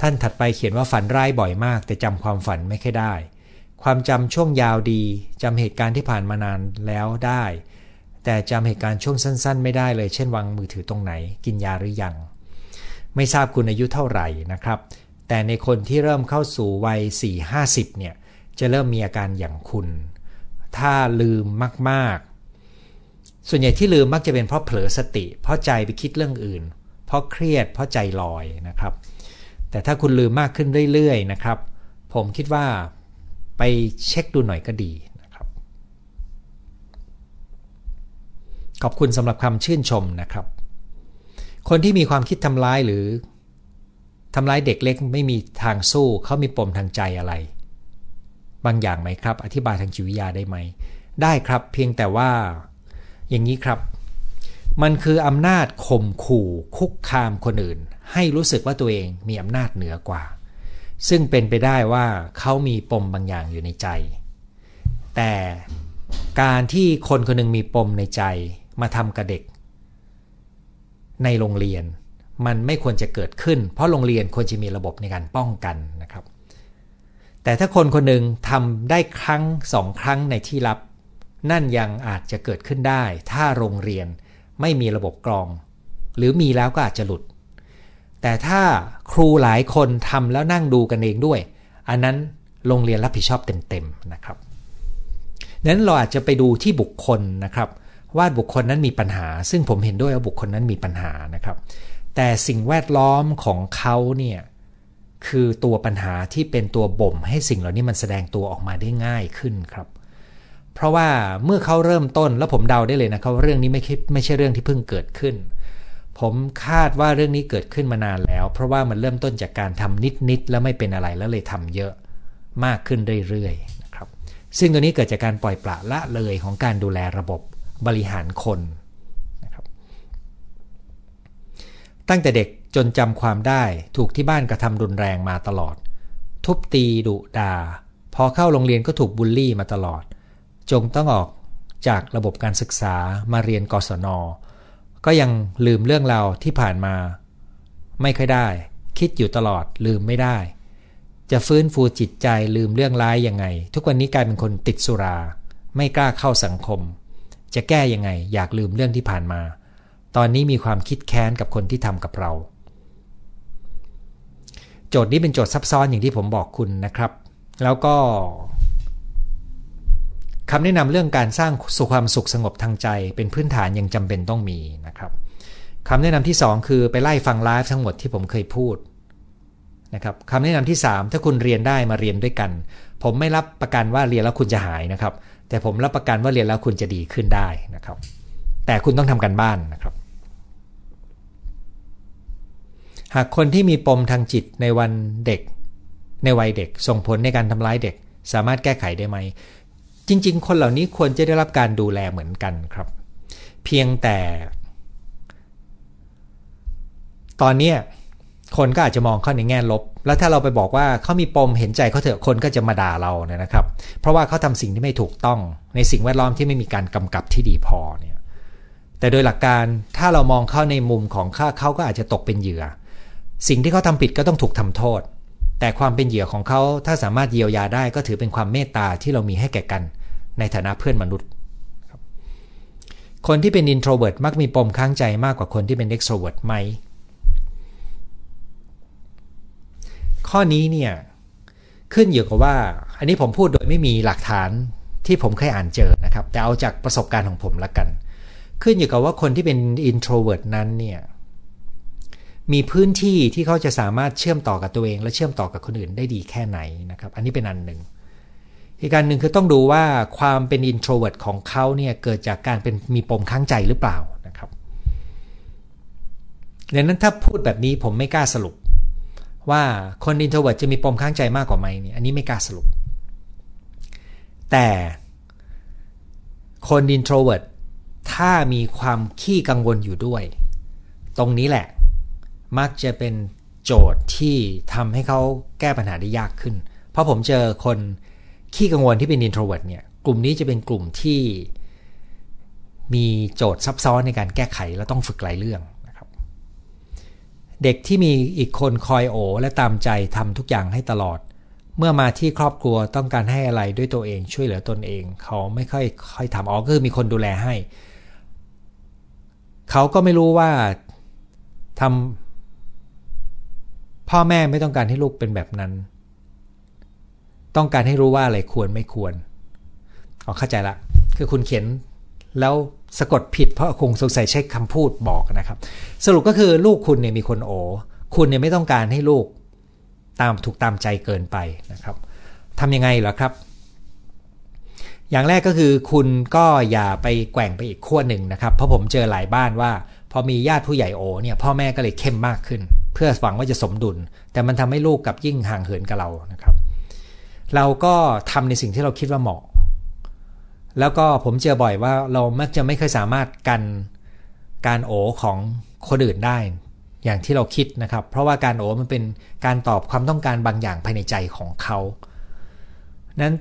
ท่านถัดไปเขียนว่าฝันร้ายบ่อยมาก แต่จำความฝันไม่ค่อยได้ ความจำช่วงยาวดีจำเหตุการณ์ที่ผ่านมานานแล้วได้ แต่จำเหตุการณ์ช่วงสั้น ๆ ไม่ได้เลย เช่นวางมือถือตรงไหน กินยาหรือยัง ไม่ทราบคุณอายุเท่าไหร่นะครับ แต่ในคนที่เริ่มเข้าสู่วัย 4-50 เนี่ย จะเริ่มมีอาการอย่างคุณ ถ้าลืมมากๆ ส่วนใหญ่ที่ลืมมักจะเป็นเพราะเผลอสติ เพราะใจไปคิดเรื่องอื่น เพราะเครียด เพราะใจลอยนะครับ แต่ถ้าคุณลืมมากขึ้นเรื่อยๆ นะครับ ผมคิดว่าไปเช็คดูหน่อยก็ดีนะครับ ขอบคุณสำหรับคำชื่นชมนะครับ คนที่มีความคิดทำร้ายหรือ ทำร้ายเด็กเล็กไม่มีทางสู้เขามีปมทางใจอะไร บางอย่างไหมครับ อธิบายทางจิตวิทยาได้ไหม ได้ครับเพียงแต่ว่า อย่างนี้ครับ มันคืออำนาจข่มขู่คุกคามคนอื่น ให้รู้สึกว่าตัวเองมีอำนาจเหนือกว่า ซึ่งเป็นไปได้ว่าเขามีปมบางอย่างอยู่ในใจ แต่การที่คนคนนึงมีปมในใจมาทำกับเด็ก ในโรงเรียน มันไม่ควรจะเกิดขึ้น เพราะโรงเรียนควรจะมีระบบในการป้องกันนะครับ แต่ถ้าคนคนหนึ่งทำได้ครั้งสองครั้งในที่ลับ นั่นยังอาจจะเกิดขึ้นได้ ถ้าโรงเรียนไม่มีระบบกรอง หรือมีแล้วก็อาจจะหลุด แต่ถ้าครูหลายคนทำแล้วนั่งดูกันเองด้วย อันนั้นโรงเรียนรับผิดชอบเต็มๆนะครับนั้นเราอาจจะไปดูที่บุคคลนะครับว่าบุคคลนั้นมีปัญหา ซึ่งผมเห็นด้วยว่าบุคคลนั้นมีปัญหานะครับ แต่สิ่งแวดล้อมของเขาเนี่ยคือตัวปัญหาที่เป็นตัวบ่มให้สิ่งเหล่านี้มันแสดงตัวออกมาได้ง่ายขึ้นครับ เพราะว่าเมื่อเขาเริ่มต้นแล้วผมเดาได้เลยนะครับว่าเรื่องนี้ไม่ไม่ใช่เรื่องที่เพิ่งเกิดขึ้น ผมคาดว่าเรื่องนี้เกิดขึ้นมานานแล้ว เพราะว่ามันเริ่มต้นจากการทำนิดๆแล้วไม่เป็นอะไรแล้วเลยทำเยอะมากขึ้นเรื่อยๆนะครับ ซึ่งตัวนี้เกิดจากการปล่อยปละละเลยของการดูแลระบบบริหารคนนะครับ ตั้งแต่เด็กจนจำความได้ถูกที่บ้านกระทำรุนแรงมาตลอด ทุบตีดุดาพอเข้าโรงเรียนก็ถูกบูลลี่มาตลอด จงต้องออกจากระบบการศึกษามาเรียนกศน ก็ยังลืมเรื่องราวที่ผ่านมา ไม่ค่อยได้ คิดอยู่ตลอดลืมไม่ได้ จะฟื้นฟูจิตใจลืมเรื่องร้ายยังไง ทุกวันนี้กลายเป็นคนติดสุรา ไม่กล้าเข้าสังคม จะแก้ยังไง อยากลืมเรื่องที่ผ่านมา ตอนนี้มีความคิดแค้นกับคนที่ทำกับเรา โจทย์นี้เป็นโจทย์ซับซ้อนอย่างที่ผมบอกคุณนะครับ แล้วก็คำแนะนำเรื่องการสร้างสุขความสุขสงบทางใจเป็นพื้นฐานยังจำเป็นต้องมีนะครับคำแนะนำที่ 2 คือไปไล่ฟังไลฟ์ทั้งหมดที่ผมเคยพูดนะครับคำแนะนำที่ 3 ถ้าคุณเรียนได้มาเรียนด้วยกัน ผมไม่รับประกันว่าเรียนแล้วคุณจะหายนะครับ แต่ผมรับประกันว่าเรียนแล้วคุณจะดีขึ้นได้นะครับ แต่คุณต้องทำกันบ้านนะครับ หากคนที่มีปมทางจิตในวันเด็ก ในวัยเด็ก ส่งผลในการทำร้ายเด็ก สามารถแก้ไขได้ไหม จริง ๆ คนเหล่านี้ควรจะได้รับการดูแลเหมือนกันครับ เพียงแต่ ตอนนี้คนก็อาจจะมองเข้าในแง่ลบ แล้วถ้าเราไปบอกว่าเขามีปมเห็นใจเขาเถอะคนก็จะมาด่าเราเนี่ยนะครับ เพราะว่าเขาทำสิ่งที่ไม่ถูกต้อง ในสิ่งแวดล้อมที่ไม่มีการกำกับที่ดีพอเนี่ย แต่โดยหลักการถ้าเรามองเข้าในมุมของเขาเขาก็อาจจะตกเป็นเหยื่อ สิ่งที่เขาทำผิดก็ต้องถูกทำโทษ แต่ความเป็นเหยื่อของเขาถ้าสามารถเยียวยาได้ก็ถือเป็นความเมตตาที่เรามีให้แก่กัน ในฐานะเพื่อนมนุษย์คนที่เป็น introvert มักมีปมข้างใจมากกว่าคนที่เป็น extrovert ไหม ข้อนี้เนี่ย ขึ้นอยู่กับว่า อันนี้ผมพูดโดยไม่มีหลักฐานที่ผมเคยอ่านเจอนะครับ แต่เอาจากประสบการณ์ของผมละกัน ขึ้นอยู่กับว่าคนที่เป็น introvert นั้นเนี่ย มีพื้นที่ที่เขาจะสามารถเชื่อมต่อกับตัวเอง และเชื่อมต่อกับคนอื่นได้ดีแค่ไหนนะครับ อันนี้เป็นอันหนึ่งอีกการหนึ่งคือต้องดูว่าความเป็น introvert ของเขาเนี่ยเกิดจากการเป็นมีปมข้างใจหรือเปล่านะครับดังนั้นถ้าพูดแบบนี้ผมไม่กล้าสรุป ว่าคน introvert จะมีปมข้างใจมากกว่าไหมเนี่ยอันนี้ไม่กล้าสรุป แต่คน introvert ถ้ามีความขี้กังวลอยู่ด้วย ตรงนี้แหละ มักจะเป็นโจทย์ที่ทำให้เขาแก้ปัญหาได้ยากขึ้น เพราะผมเจอคนขี้กังวลที่เป็น introvert เนี่ย กลุ่มนี้จะเป็นกลุ่มที่มีโจทย์ซับซ้อนในการแก้ไขและต้องฝึกหลายเรื่องนะครับ เด็กที่มีอีกคนคอยโอและตามใจทำทุกอย่างให้ตลอด เมื่อมาที่ครอบครัวต้องการให้อะไรด้วยตัวเองช่วยเหลือตนเอง เขาไม่ค่อยค่อยทำอ๋อคือมีคนดูแลให้ เขาก็ไม่รู้ว่าทำ พ่อแม่ไม่ต้องการให้ลูกเป็นแบบนั้น ต้องการให้รู้ว่าอะไรควรไม่ควรอ๋อเข้าใจละ คือคุณเขียนแล้วสะกดผิดเพราะคงสงสัยใช้คำพูดบอกนะครับ สรุปก็คือลูกคุณเนี่ยมีคนโอ คุณเนี่ยไม่ต้องการให้ลูกตามถูกตามใจเกินไปนะครับทำยังไงเหรอครับ อย่างแรกก็คือคุณก็อย่าไปแกว่งไปอีกขั้วหนึ่งนะครับ เพราะผมเจอหลายบ้านว่า พอมีญาติผู้ใหญ่โอเนี่ยพ่อแม่ก็เลยเข้มมากขึ้น เพื่อหวังว่าจะสมดุล แต่มันทำให้ลูกกับยิ่งห่างเหินกับเรานะครับ เราก็ทำในสิ่งที่เราคิดว่าเหมาะ แล้วก็ผมเจอบ่อยว่าเรามักจะไม่เคยสามารถกันการโอของคนอื่นได้ อย่างที่เราคิดนะครับ เพราะว่าการโอมันเป็นการตอบความต้องการบางอย่างภายในใจของเขานั้น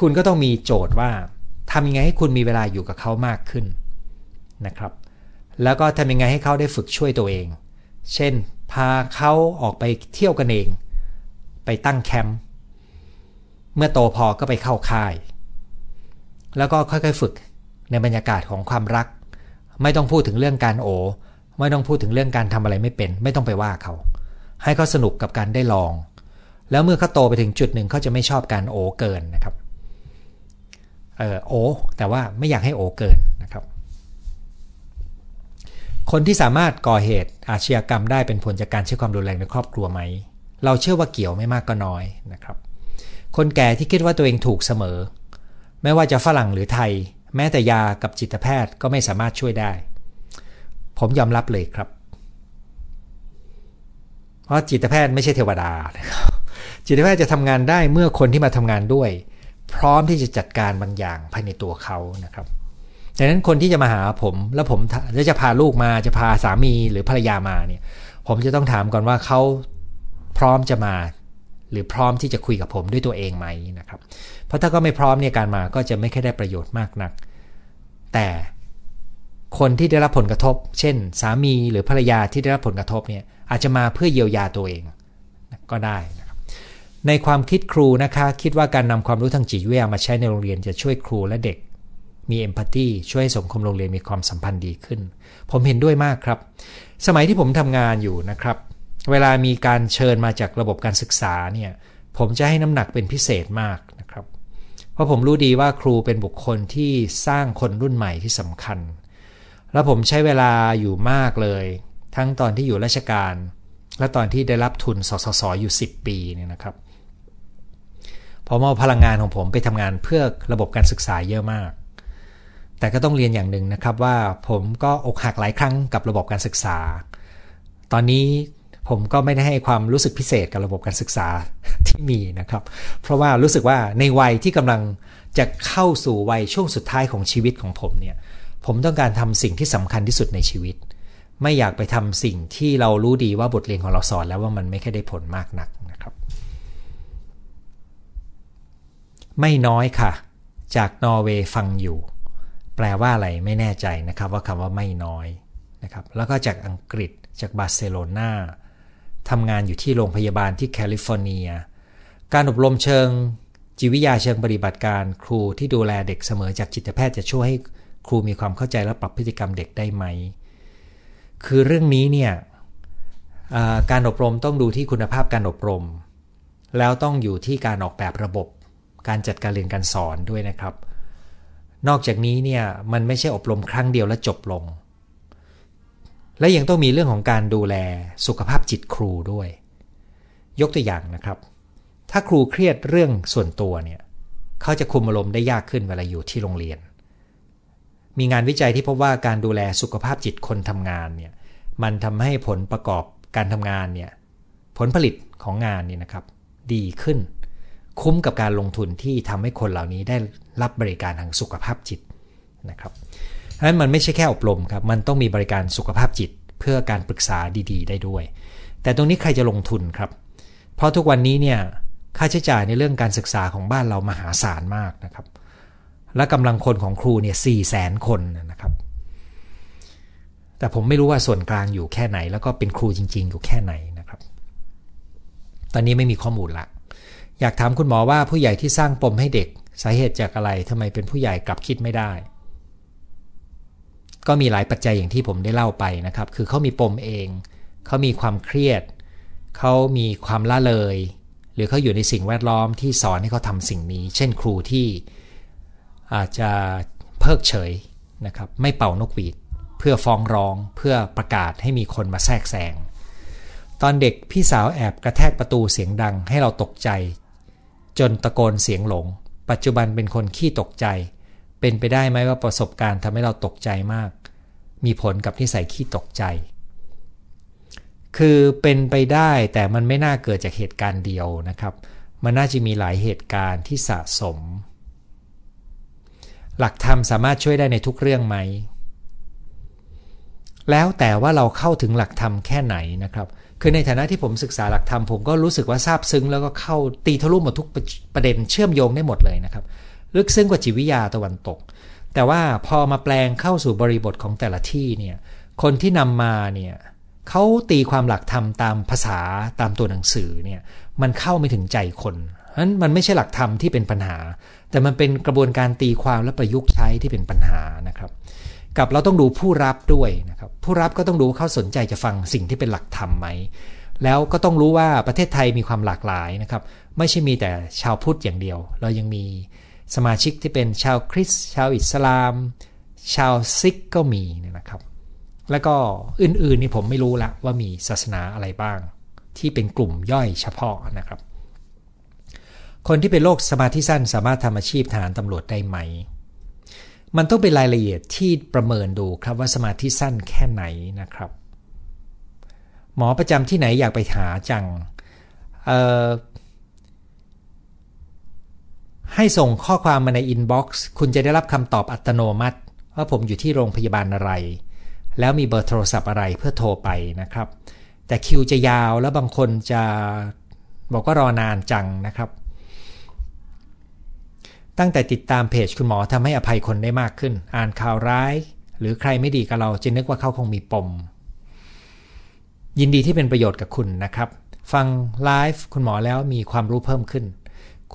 คุณก็ต้องมีโจทย์ว่าทำยังไงให้คุณมีเวลาอยู่กับเขามากขึ้นนะครับ แล้วก็ทำยังไงให้เขาได้ฝึกช่วยตัวเอง เช่น พาเขาออกไปเที่ยวกันเอง ไปตั้งแคมป์เมื่อโตพอก็ไปเข้าค่าย แล้วก็ค่อยๆฝึกในบรรยากาศของความรัก ไม่ต้องพูดถึงเรื่องการโอ ไม่ต้องพูดถึงเรื่องการทำอะไรไม่เป็น ไม่ต้องไปว่าเขา ให้เขาสนุกกับการได้ลอง แล้วเมื่อเขาโตไปถึงจุดหนึ่งเขาจะไม่ชอบการโอเกินนะครับเออโอแต่ว่าไม่อยากให้โอเกินนะครับ คนที่สามารถก่อเหตุอาชญากรรมได้เป็นผลจากการใช้ความรุนแรงในครอบครัวไหม เราเชื่อว่าเกี่ยวไม่มากก็น้อยนะครับ คนแก่ที่คิดว่าตัวเองถูกเสมอ ไม่ว่าจะฝรั่งหรือไทย แม้แต่ยากับจิตแพทย์ก็ไม่สามารถช่วยได้ ผมยอมรับเลยครับ เพราะจิตแพทย์ไม่ใช่เทวดานะครับจิตแพทย์จะทำงานได้เมื่อคนที่มาทำงานด้วย พร้อมที่จะจัดการบางอย่างภายในตัวเขานะครับ ดังนั้นคนที่จะมาหาผม แล้วผมแล้วจะพาลูกมาจะพาสามีหรือภรรยามาเนี่ย ผมจะต้องถามก่อนว่าเขาพร้อมจะมา หรือพร้อมที่จะคุยกับผมด้วยตัวเองไหมนะครับ เพราะถ้าก็ไม่พร้อมเนี่ยการมาก็จะไม่ค่อยได้ประโยชน์มากนัก แต่คนที่ได้รับผลกระทบ เช่น สามีหรือภรรยาที่ได้รับผลกระทบเนี่ยอาจจะมาเพื่อเยียวยาตัวเองก็ได้นะครับในความคิดครูนะคะ คิดว่าการนำความรู้ทางจิตวิทยามาใช้ในโรงเรียนจะช่วยครูและเด็ก มีเอมพัตตีช่วยให้สังคมโรงเรียนมีความสัมพันธ์ดีขึ้น ผมเห็นด้วยมากครับ สมัยที่ผมทำงานอยู่นะครับ เวลามีการเชิญมาจากระบบการศึกษาเนี่ย ผมจะให้น้ำหนักเป็นพิเศษมากนะครับ เพราะผมรู้ดีว่าครูเป็นบุคคลที่สร้างคนรุ่นใหม่ที่สำคัญ แล้วผมใช้เวลาอยู่มากเลย ทั้งตอนที่อยู่ราชการ และตอนที่ได้รับทุนสสสอยู่ 10 ปีเนี่ยนะครับผมเอาพลังงานของผมไปทำงานเพื่อระบบการศึกษาเยอะมาก แต่ก็ต้องเรียนอย่างหนึ่งนะครับว่าผมก็อกหักหลายครั้งกับระบบการศึกษา ตอนนี้ผมก็ไม่ได้ให้ความรู้สึกพิเศษกับระบบการศึกษาที่มีนะครับ เพราะว่ารู้สึกว่าในวัยที่กำลังจะเข้าสู่วัยช่วงสุดท้ายของชีวิตของผมเนี่ย ผมต้องการทำสิ่งที่สำคัญที่สุดในชีวิต ไม่อยากไปทำสิ่งที่เรารู้ดีว่าบทเรียนของเราสอนแล้วว่ามันไม่ค่อยได้ผลมากนักนะครับ ไม่น้อยค่ะ จากนอร์เวย์ฟังอยู่ แปลว่าอะไรไม่แน่ใจนะครับว่าคำว่าไม่น้อยนะครับแล้วก็จากอังกฤษจากบาร์เซโลนาทำงานอยู่ที่โรงพยาบาลที่แคลิฟอร์เนีย การอบรมเชิงจิตวิทยาเชิงปฏิบัติการครูที่ดูแลเด็กเสมอจากจิตแพทย์จะช่วยให้ครูมีความเข้าใจและปรับพฤติกรรมเด็กได้ไหม คือเรื่องนี้เนี่ยการอบรมต้องดูที่คุณภาพการอบรม แล้วต้องอยู่ที่การออกแบบระบบ การจัดการเรียนการสอนด้วยนะครับ นอกจากนี้เนี่ยมันไม่ใช่อบรมครั้งเดียวแล้วจบลง และยังต้องมีเรื่องของการดูแลสุขภาพจิตครูด้วย ยกตัวอย่างนะครับ ถ้าครูเครียดเรื่องส่วนตัวเนี่ยเขาจะคุมอารมณ์ได้ยากขึ้นเวลาอยู่ที่โรงเรียน มีงานวิจัยที่พบว่าการดูแลสุขภาพจิตคนทำงานเนี่ยมันทำให้ผลประกอบการทำงานเนี่ยผลผลิตของงานเนี่ยนะครับ ดีขึ้น คุ้มกับการลงทุนที่ทำให้คนเหล่านี้ได้รับบริการทางสุขภาพจิตนะครับเพราะฉะนั้นมันไม่ใช่แค่อบรมครับ มันต้องมีบริการสุขภาพจิต เพื่อการปรึกษาดี ๆ ได้ด้วย แต่ตรงนี้ใครจะลงทุนครับ เพราะทุกวันนี้เนี่ยค่าใช้จ่ายในเรื่องการศึกษาของบ้านเรามหาศาลมากนะครับ และกำลังคนของครูเนี่ยสี่แสนคนนะครับ แต่ผมไม่รู้ว่าส่วนกลางอยู่แค่ไหน แล้วก็เป็นครูจริง ๆ อยู่แค่ไหนนะครับ ตอนนี้ไม่มีข้อมูลละ อยากถามคุณหมอว่าผู้ใหญ่ที่สร้างปมให้เด็กสาเหตุจากอะไรทำไมเป็นผู้ใหญ่กลับคิดไม่ได้ ก็มีหลายปัจจัยอย่างที่ผมได้เล่าไปนะครับ คือเขามีปมเองเขามีความเครียดเขามีความละเลย หรือเขาอยู่ในสิ่งแวดล้อมที่สอนให้เขาทำสิ่งนี้ เช่นครูที่อาจจะเพิกเฉยนะครับ ไม่เป่านกหวีด เพื่อฟ้องร้องเพื่อประกาศให้มีคนมาแทรกแซงตอนเด็กพี่สาวแอบกระแทกประตูเสียงดังให้เราตกใจ จนตะโกนเสียงหลง ปัจจุบันเป็นคนขี้ตกใจ เป็นไปได้ไหมว่าประสบการณ์ทำให้เราตกใจมาก มีผลกับนิสัยขี้ตกใจ คือเป็นไปได้แต่มันไม่น่าเกิดจากเหตุการณ์เดียวนะครับ มันน่าจะมีหลายเหตุการณ์ที่สะสม หลักธรรมสามารถช่วยได้ในทุกเรื่องไหมแล้วแต่ว่าเราเข้าถึงหลักธรรมแค่ไหนนะครับ คือในฐานะที่ผมศึกษาหลักธรรมผมก็รู้สึกว่าซาบซึ้งแล้วก็เข้าตีทะลุหมดทุกประเด็นเชื่อมโยงได้หมดเลยนะครับ ลึกซึ้งกว่าจิตวิทยาตะวันตก แต่ว่าพอมาแปลงเข้าสู่บริบทของแต่ละที่เนี่ยคนที่นำมาเนี่ยเขาตีความหลักธรรมตามภาษาตามตัวหนังสือเนี่ยมันเข้าไม่ถึงใจคนนั้นมันไม่ใช่หลักธรรมที่เป็นปัญหา แต่มันเป็นกระบวนการตีความและประยุกต์ใช้ที่เป็นปัญหานะครับ กับเราต้องดูผู้รับด้วยนะครับผู้รับก็ต้องรู้เขาสนใจจะฟังสิ่งที่เป็นหลักธรรมไหมแล้วก็ต้องรู้ว่าประเทศไทยมีความหลากหลายนะครับ ไม่ใช่มีแต่ชาวพุทธอย่างเดียว เรายังมีสมาชิกที่เป็นชาวคริสต์ชาวอิสลาม ชาวซิกก็มีนะครับ แล้วก็อื่นๆนี่ผมไม่รู้ละว่ามีศาสนาอะไรบ้าง ที่เป็นกลุ่มย่อยเฉพาะนะครับ คนที่เป็นโรคสมาธิสั้นสามารถทำอาชีพทหารตำรวจได้ไหม มันต้องเป็นรายละเอียดที่ประเมินดูครับว่าสมาธิสั้นแค่ไหนนะครับ หมอประจำที่ไหนอยากไปหาจังให้ส่งข้อความมาในอินบ็อกซ์คุณจะได้รับคำตอบอัตโนมัติ ว่าผมอยู่ที่โรงพยาบาลอะไร แล้วมีเบอร์โทรศัพท์อะไรเพื่อโทรไปนะครับ แต่คิวจะยาวแล้วบางคนจะบอกว่ารอนานจังนะครับ ตั้งแต่ติดตามเพจคุณหมอทำให้อภัยคนได้มากขึ้น อ่านข่าวร้าย หรือใครไม่ดีกับเราจะนึกว่าเขาคงมีปม ยินดีที่เป็นประโยชน์กับคุณนะครับ ฟังไลฟ์คุณหมอแล้วมีความรู้เพิ่มขึ้น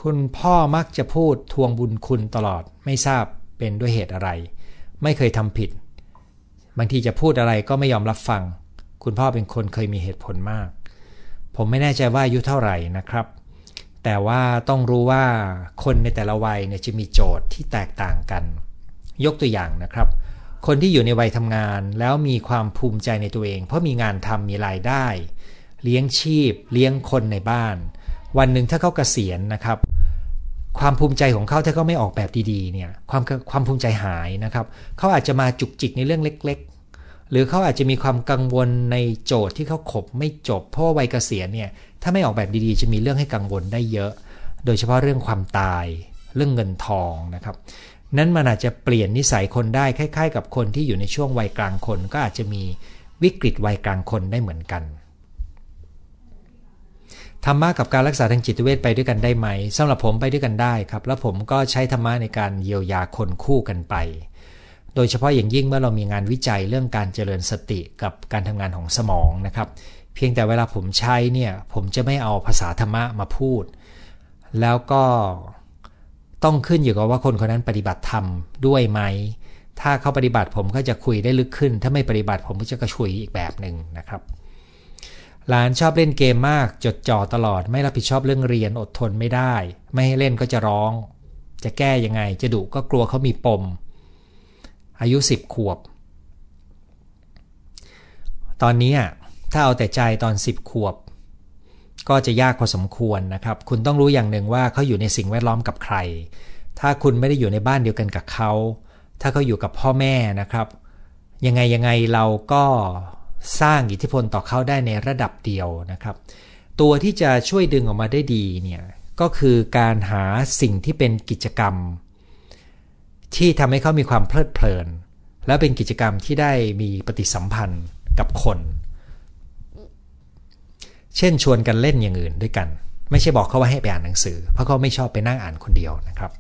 คุณพ่อมักจะพูดทวงบุญคุณตลอด ไม่ทราบเป็นด้วยเหตุอะไร ไม่เคยทำผิด บางทีจะพูดอะไรก็ไม่ยอมรับฟัง คุณพ่อเป็นคนเคยมีเหตุผลมาก ผมไม่แน่ใจว่าอายุเท่าไหร่นะครับ แต่ว่าต้องรู้ว่าคนในแต่ละวัยเนี่ยจะมีโจทย์ที่แตกต่างกัน ยกตัวอย่างนะครับ คนที่อยู่ในวัยทำงานแล้วมีความภูมิใจในตัวเอง เพราะมีงานทำมีรายได้ เลี้ยงชีพ เลี้ยงคนในบ้าน วันหนึ่งถ้าเขาเกษียณนะครับความภูมิใจของเขาถ้าเขาไม่ออกแบบดีๆเนี่ยความความภูมิใจหายนะครับเขาอาจจะมาจุกจิกในเรื่องเล็ก หรือเขาอาจจะมีความกังวลในโจทย์ที่เขาขบไม่จบ เพราะว่าวัยเกษียณเนี่ยถ้าไม่ออกแบบดีๆ จะมีเรื่องให้กังวลได้เยอะ โดยเฉพาะเรื่องความตาย เรื่องเงินทองนะครับ นั้นมันอาจจะเปลี่ยนนิสัยคนได้คล้าย ๆ กับคนที่อยู่ในช่วงวัยกลางคน ก็อาจจะมีวิกฤตวัยกลางคนได้เหมือนกันธรรมะกับการรักษาทางจิตเวชไปด้วยกันได้ไหมสำหรับผมไปด้วยกันได้ครับ แล้วผมก็ใช้ธรรมะในการเยียวยาคนคู่กันไป โดยเฉพาะอย่างยิ่งเมื่อเรามีงานวิจัยเรื่องการเจริญสติกับการทำงานของสมองนะครับ เพียงแต่เวลาผมใช้เนี่ยผมจะไม่เอาภาษาธรรมะมาพูด แล้วก็ต้องขึ้นอยู่กับว่าคนคนนั้นปฏิบัติธรรมด้วยไหม ถ้าเขาปฏิบัติผมก็จะคุยได้ลึกขึ้น ถ้าไม่ปฏิบัติผมก็จะกระชุยอีกแบบหนึ่งนะครับ หลานชอบเล่นเกมมาก จดจ่อตลอด ไม่รับผิดชอบเรื่องเรียนอดทนไม่ได้ ไม่ให้เล่นก็จะร้อง จะแก้ยังไง จะดุก็กลัวเขามีปม อายุสิบขวบ ตอนนี้ถ้าเอาแต่ใจตอนสิบขวบ ก็จะยากพอสมควรนะครับ คุณต้องรู้อย่างหนึ่งว่าเขาอยู่ในสิ่งแวดล้อมกับใคร ถ้าคุณไม่ได้อยู่ในบ้านเดียวกันกับเขา ถ้าเขาอยู่กับพ่อแม่นะครับ ยังไงยังไงเราก็สร้างอิทธิพลต่อเขาได้ในระดับเดียวนะครับ ตัวที่จะช่วยดึงออกมาได้ดีเนี่ยก็คือการหาสิ่งที่เป็นกิจกรรม ที่ทำให้เขามีความเพลิดเพลิน และเป็นกิจกรรมที่ได้มีปฏิสัมพันธ์กับคน เช่นชวนกันเล่นอย่างอื่นด้วยกัน ไม่ใช่บอกเขาว่าให้ไปอ่านหนังสือ เพราะเขาไม่ชอบไปนั่งอ่านคนเดียวนะครับ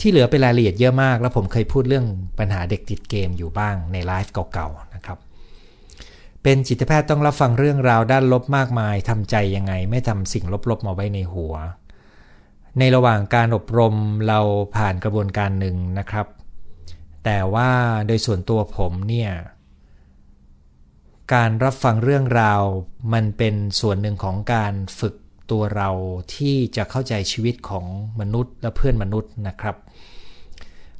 ที่เหลือเป็นรายละเอียดเยอะมาก แล้วผมเคยพูดเรื่องปัญหาเด็กติดเกมอยู่บ้างในไลฟ์เก่าๆนะครับเป็นจิตแพทย์ต้องรับฟังเรื่องราวด้านลบมากมายทำใจยังไง ไม่ทำสิ่งลบๆมาไว้ในหัว ในระหว่างการอบรมเราผ่านกระบวนการหนึ่งนะครับ แต่ว่าโดยส่วนตัวผมเนี่ยการรับฟังเรื่องราวมันเป็นส่วนหนึ่งของการฝึกตัวเราที่จะเข้าใจชีวิตของมนุษย์และเพื่อนมนุษย์นะครับ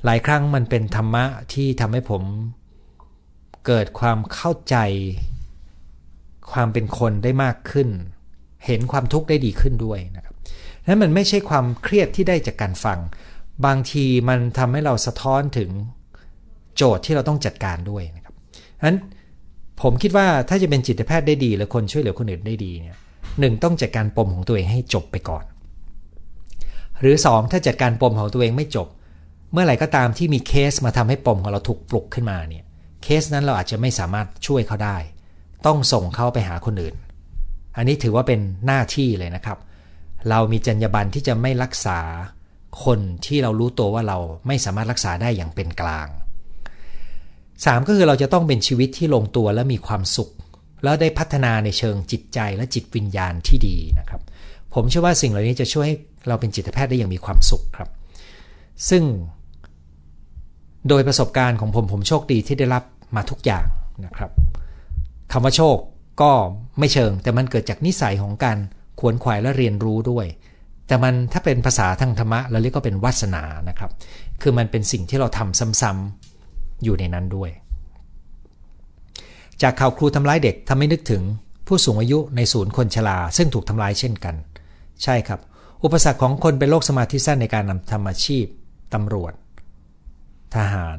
หลายครั้งมันเป็นธรรมะที่ทำให้ผมเกิดความเข้าใจ ความเป็นคนได้มากขึ้น เห็นความทุกข์ได้ดีขึ้นด้วยนะครับ นั้นมันไม่ใช่ความเครียดที่ได้จากการฟัง บางทีมันทำให้เราสะท้อนถึงโจทย์ที่เราต้องจัดการด้วยนะครับนั้นผมคิดว่าถ้าจะเป็นจิตแพทย์ได้ดีหรือคนช่วยเหลือคนอื่นได้ดีเนี่ยหนึ่งต้องจัดการปมของตัวเองให้จบไปก่อน หรือ 2 ถ้าจัดการปมของตัวเองไม่จบ เมื่อไหร่ก็ตามที่มีเคสมาทำให้ปมของเราถูกปลุกขึ้นมาเนี่ยเคสนั้นเราอาจจะไม่สามารถช่วยเขาได้ ต้องส่งเขาไปหาคนอื่น อันนี้ถือว่าเป็นหน้าที่เลยนะครับ เรามีจรรยาบรรณที่จะไม่รักษาคนที่เรารู้ตัวว่าเราไม่สามารถรักษาได้อย่างเป็นกลางสามก็คือเราจะต้องเป็นชีวิตที่ลงตัวและมีความสุข แล้วได้พัฒนาในเชิงจิตใจและจิตวิญญาณที่ดีนะครับ ผมเชื่อว่าสิ่งเหล่านี้จะช่วยให้เราเป็นจิตแพทย์ได้อย่างมีความสุขครับ ซึ่ง โดยประสบการณ์ของผมผมโชคดีที่ได้รับมาทุกอย่างนะครับคำว่าโชคก็ไม่เชิง แต่มันเกิดจากนิสัยของการ ขวนขวายและเรียนรู้ด้วย แต่มันถ้าเป็นภาษาทางธรรมะเราเรียกก็เป็นวาสนานะครับ คือมันเป็นสิ่งที่เราทำซ้ำๆอยู่ในนั้นด้วย จากข่าวครูทำร้ายเด็กทำให้นึกถึงผู้สูงอายุในศูนย์คนชราซึ่งถูกทำร้ายเช่นกัน ใช่ครับ อุปสรรคของคนเป็นโรคสมาธิสั้นในการนำทำอาชีพตำรวจ ทหาร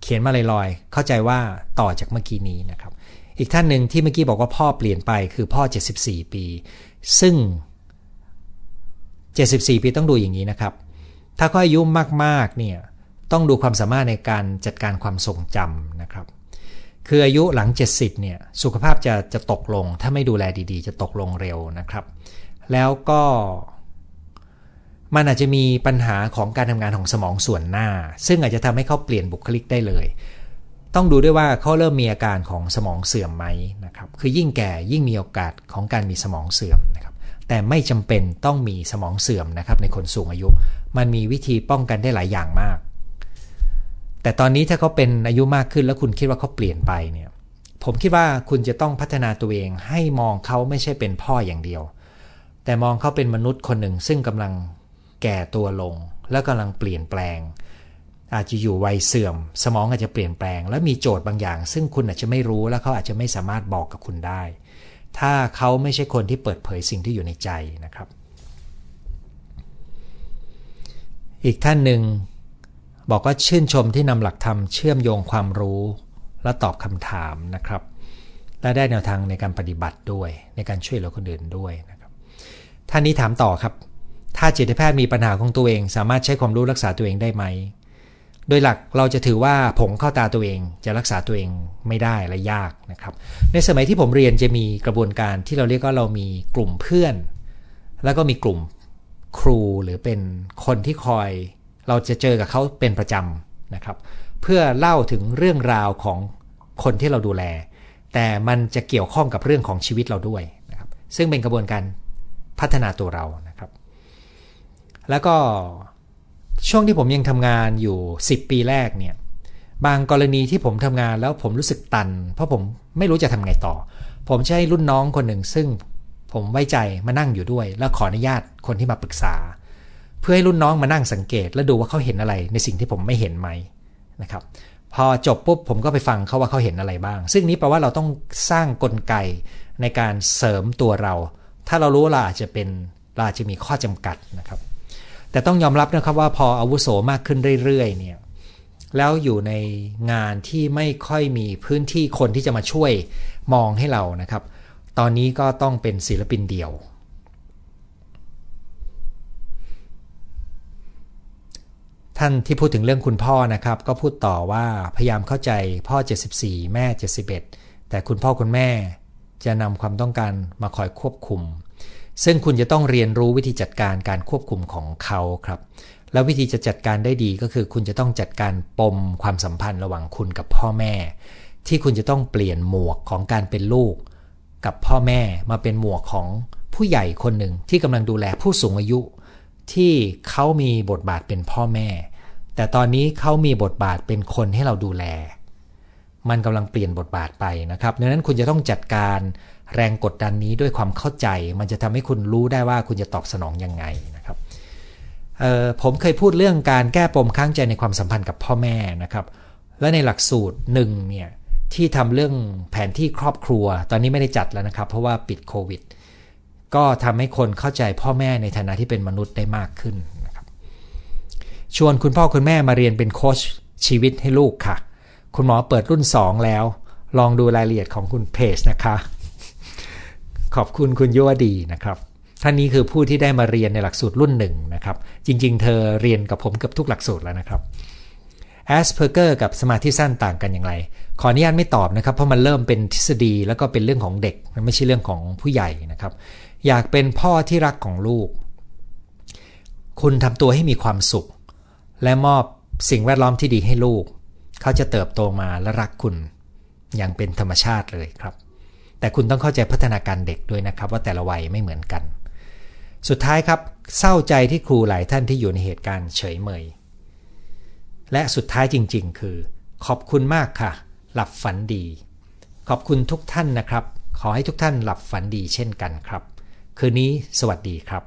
เขียนมาลอยๆเข้าใจว่าต่อจากเมื่อกี้นี้นะครับ อีกท่านหนึ่งที่เมื่อกี้บอกว่าพ่อเปลี่ยนไปคือพ่อ 74 ปี ซึ่ง 74 ปีต้องดูอย่างนี้นะครับ ถ้าเขาอายุมากๆเนี่ยต้องดูความสามารถในการจัดการความทรงจำนะครับ คืออายุหลัง 70เนี่ยสุขภาพจะจะตกลง ถ้าไม่ดูแลดีๆ จะตกลงเร็วนะครับ แล้วก็มันอาจจะมีปัญหาของการทำงานของสมองส่วนหน้า ซึ่งอาจจะทำให้เขาเปลี่ยนบุคลิกได้เลย ต้องดูด้วยว่าเขาเริ่มมีอาการของสมองเสื่อมไหมนะครับ คือยิ่งแก่ยิ่งมีโอกาสของการมีสมองเสื่อมนะครับ แต่ไม่จำเป็นต้องมีสมองเสื่อมนะครับในคนสูงอายุ มันมีวิธีป้องกันได้หลายอย่างมาก แต่ตอนนี้ถ้าเขาเป็นอายุมากขึ้นแล้วคุณคิดว่าเขาเปลี่ยนไปเนี่ย ผมคิดว่าคุณจะต้องพัฒนาตัวเองให้มองเขาไม่ใช่เป็นพ่ออย่างเดียว แต่มองเขาเป็นมนุษย์คนหนึ่งซึ่งกำลังแก่ตัวลง แล้วกำลังเปลี่ยนแปลง อาจจะอยู่วัยเสื่อม สมองอาจจะเปลี่ยนแปลง และมีโจทย์บางอย่าง ซึ่งคุณอาจจะไม่รู้และเขาอาจจะไม่สามารถบอกกับคุณได้ ถ้าเขาไม่ใช่คนที่เปิดเผยสิ่งที่อยู่ในใจนะครับ อีกท่านหนึ่งบอกว่าชื่นชมที่นำหลักธรรมเชื่อมโยงความรู้และตอบคำถามนะครับ และได้แนวทางในการปฏิบัติด้วย ในการช่วยเหลือคนอื่นด้วยนะครับท่านนี้ถามต่อครับ ถ้าจิตแพทย์มีปัญหาของตัวเอง สามารถใช้ความรู้รักษาตัวเองได้ไหม โดยหลักเราจะถือว่าผงเข้าตาตัวเองจะรักษาตัวเองไม่ได้และยากนะครับ ในสมัยที่ผมเรียนจะมีกระบวนการที่เราเรียกว่าเรามีกลุ่มเพื่อน แล้วก็มีกลุ่มครูหรือเป็นคนที่คอย เราจะเจอกับเขาเป็นประจำนะครับ เพื่อเล่าถึงเรื่องราวของคนที่เราดูแล แต่มันจะเกี่ยวข้องกับเรื่องของชีวิตเราด้วยนะครับ ซึ่งเป็นกระบวนการพัฒนาตัวเรานะครับ แล้วก็ ช่วงที่ผมยังทำงานอยู่ 10 ปีแรกเนี่ย บางกรณีที่ผมทำงานแล้วผมรู้สึกตัน เพราะผมไม่รู้จะทำไงต่อ ผมใช้รุ่นน้องคนหนึ่ง ซึ่งผมไว้ใจมานั่งอยู่ด้วย แล้วขออนุญาตคนที่มาปรึกษา เพื่อให้รุ่นน้องมานั่งสังเกต และดูว่าเขาเห็นอะไรในสิ่งที่ผมไม่เห็นไหมนะครับพอจบปุ๊บผมก็ไปฟังเขาว่าเขาเห็นอะไรบ้าง ซึ่งนี้แปลว่าเราต้องสร้างกลไกในการเสริมตัวเรา ถ้าเรารู้เราอาจจะเป็นเราอาจจะมีข้อจำกัดนะครับ แต่ต้องยอมรับนะครับว่าพออาวุโสมากขึ้นเรื่อยๆเนี่ยแล้วอยู่ในงานที่ไม่ค่อยมีพื้นที่คนที่จะมาช่วยมองให้เรานะครับ ตอนนี้ก็ต้องเป็นศิลปินเดี่ยว ท่านที่พูดถึงเรื่องคุณพ่อนะครับ ก็พูดต่อว่าพยายามเข้าใจพ่อ 74 แม่ 71 แต่คุณพ่อคุณแม่จะนำความต้องการมาคอยควบคุม ซึ่งคุณจะต้องเรียนรู้วิธีจัดการการควบคุมของเขาครับ แล้ววิธีจะจัดการได้ดีก็คือ คุณจะต้องจัดการปมความสัมพันธ์ระหว่างคุณกับพ่อแม่ ที่คุณจะต้องเปลี่ยนหมวกของการเป็นลูก กับพ่อแม่มาเป็นหมวกของผู้ใหญ่คนหนึ่งที่กำลังดูแลผู้สูงอายุ ที่เขามีบทบาทเป็นพ่อแม่ แต่ตอนนี้เขามีบทบาทเป็นคนให้เราดูแล มันกำลังเปลี่ยนบทบาทไปนะครับดังนั้นคุณจะต้องจัดการแรงกดดันนี้ด้วยความเข้าใจ มันจะทำให้คุณรู้ได้ว่าคุณจะตอบสนองยังไงนะครับผมเคยพูดเรื่องการแก้ปมข้างใจในความสัมพันธ์กับพ่อแม่นะครับ และในหลักสูตรหนึ่งเนี่ยที่ทำเรื่องแผนที่ครอบครัว ตอนนี้ไม่ได้จัดแล้วนะครับ เพราะว่าปิดโควิด ก็ทำให้คนเข้าใจพ่อแม่ในฐานะที่เป็นมนุษย์ได้มากขึ้นนะครับ ชวนคุณพ่อคุณแม่มาเรียนเป็นโค้ชชีวิตให้ลูกค่ะ คุณหมอเปิดรุ่น 2 แล้ว ลองดูรายละเอียดของคุณเพจนะคะ ขอบคุณคุณยุวดีนะครับ ท่านนี้คือผู้ที่ได้มาเรียนในหลักสูตรรุ่นหนึ่งนะครับ จริง ๆ เธอเรียนกับผมเกือบทุกหลักสูตรแล้วนะครับแอสเพอร์เกอร์กับสมาธิสั้นต่างกันอย่างไร ขออนุญาตไม่ตอบนะครับ เพราะมันเริ่มเป็นทฤษฎีแล้วก็เป็นเรื่องของเด็ก มันไม่ใช่เรื่องของผู้ใหญ่นะครับ อยากเป็นพ่อที่รักของลูก คุณทำตัวให้มีความสุข และมอบสิ่งแวดล้อมที่ดีให้ลูก เขาจะเติบโตมาและรักคุณอย่างเป็นธรรมชาติเลยครับ แต่คุณต้องเข้าใจพัฒนาการเด็กด้วยนะครับ ว่าแต่ละวัยไม่เหมือนกัน สุดท้ายครับเศร้าใจที่ครูหลายท่านที่อยู่ในเหตุการณ์เฉยเมย และสุดท้ายจริง ๆ คือ ขอบคุณมากค่ะ หลับฝันดี ขอบคุณทุกท่านนะครับ ขอให้ทุกท่านหลับฝันดีเช่นกันครับ คืนนี้สวัสดีครับ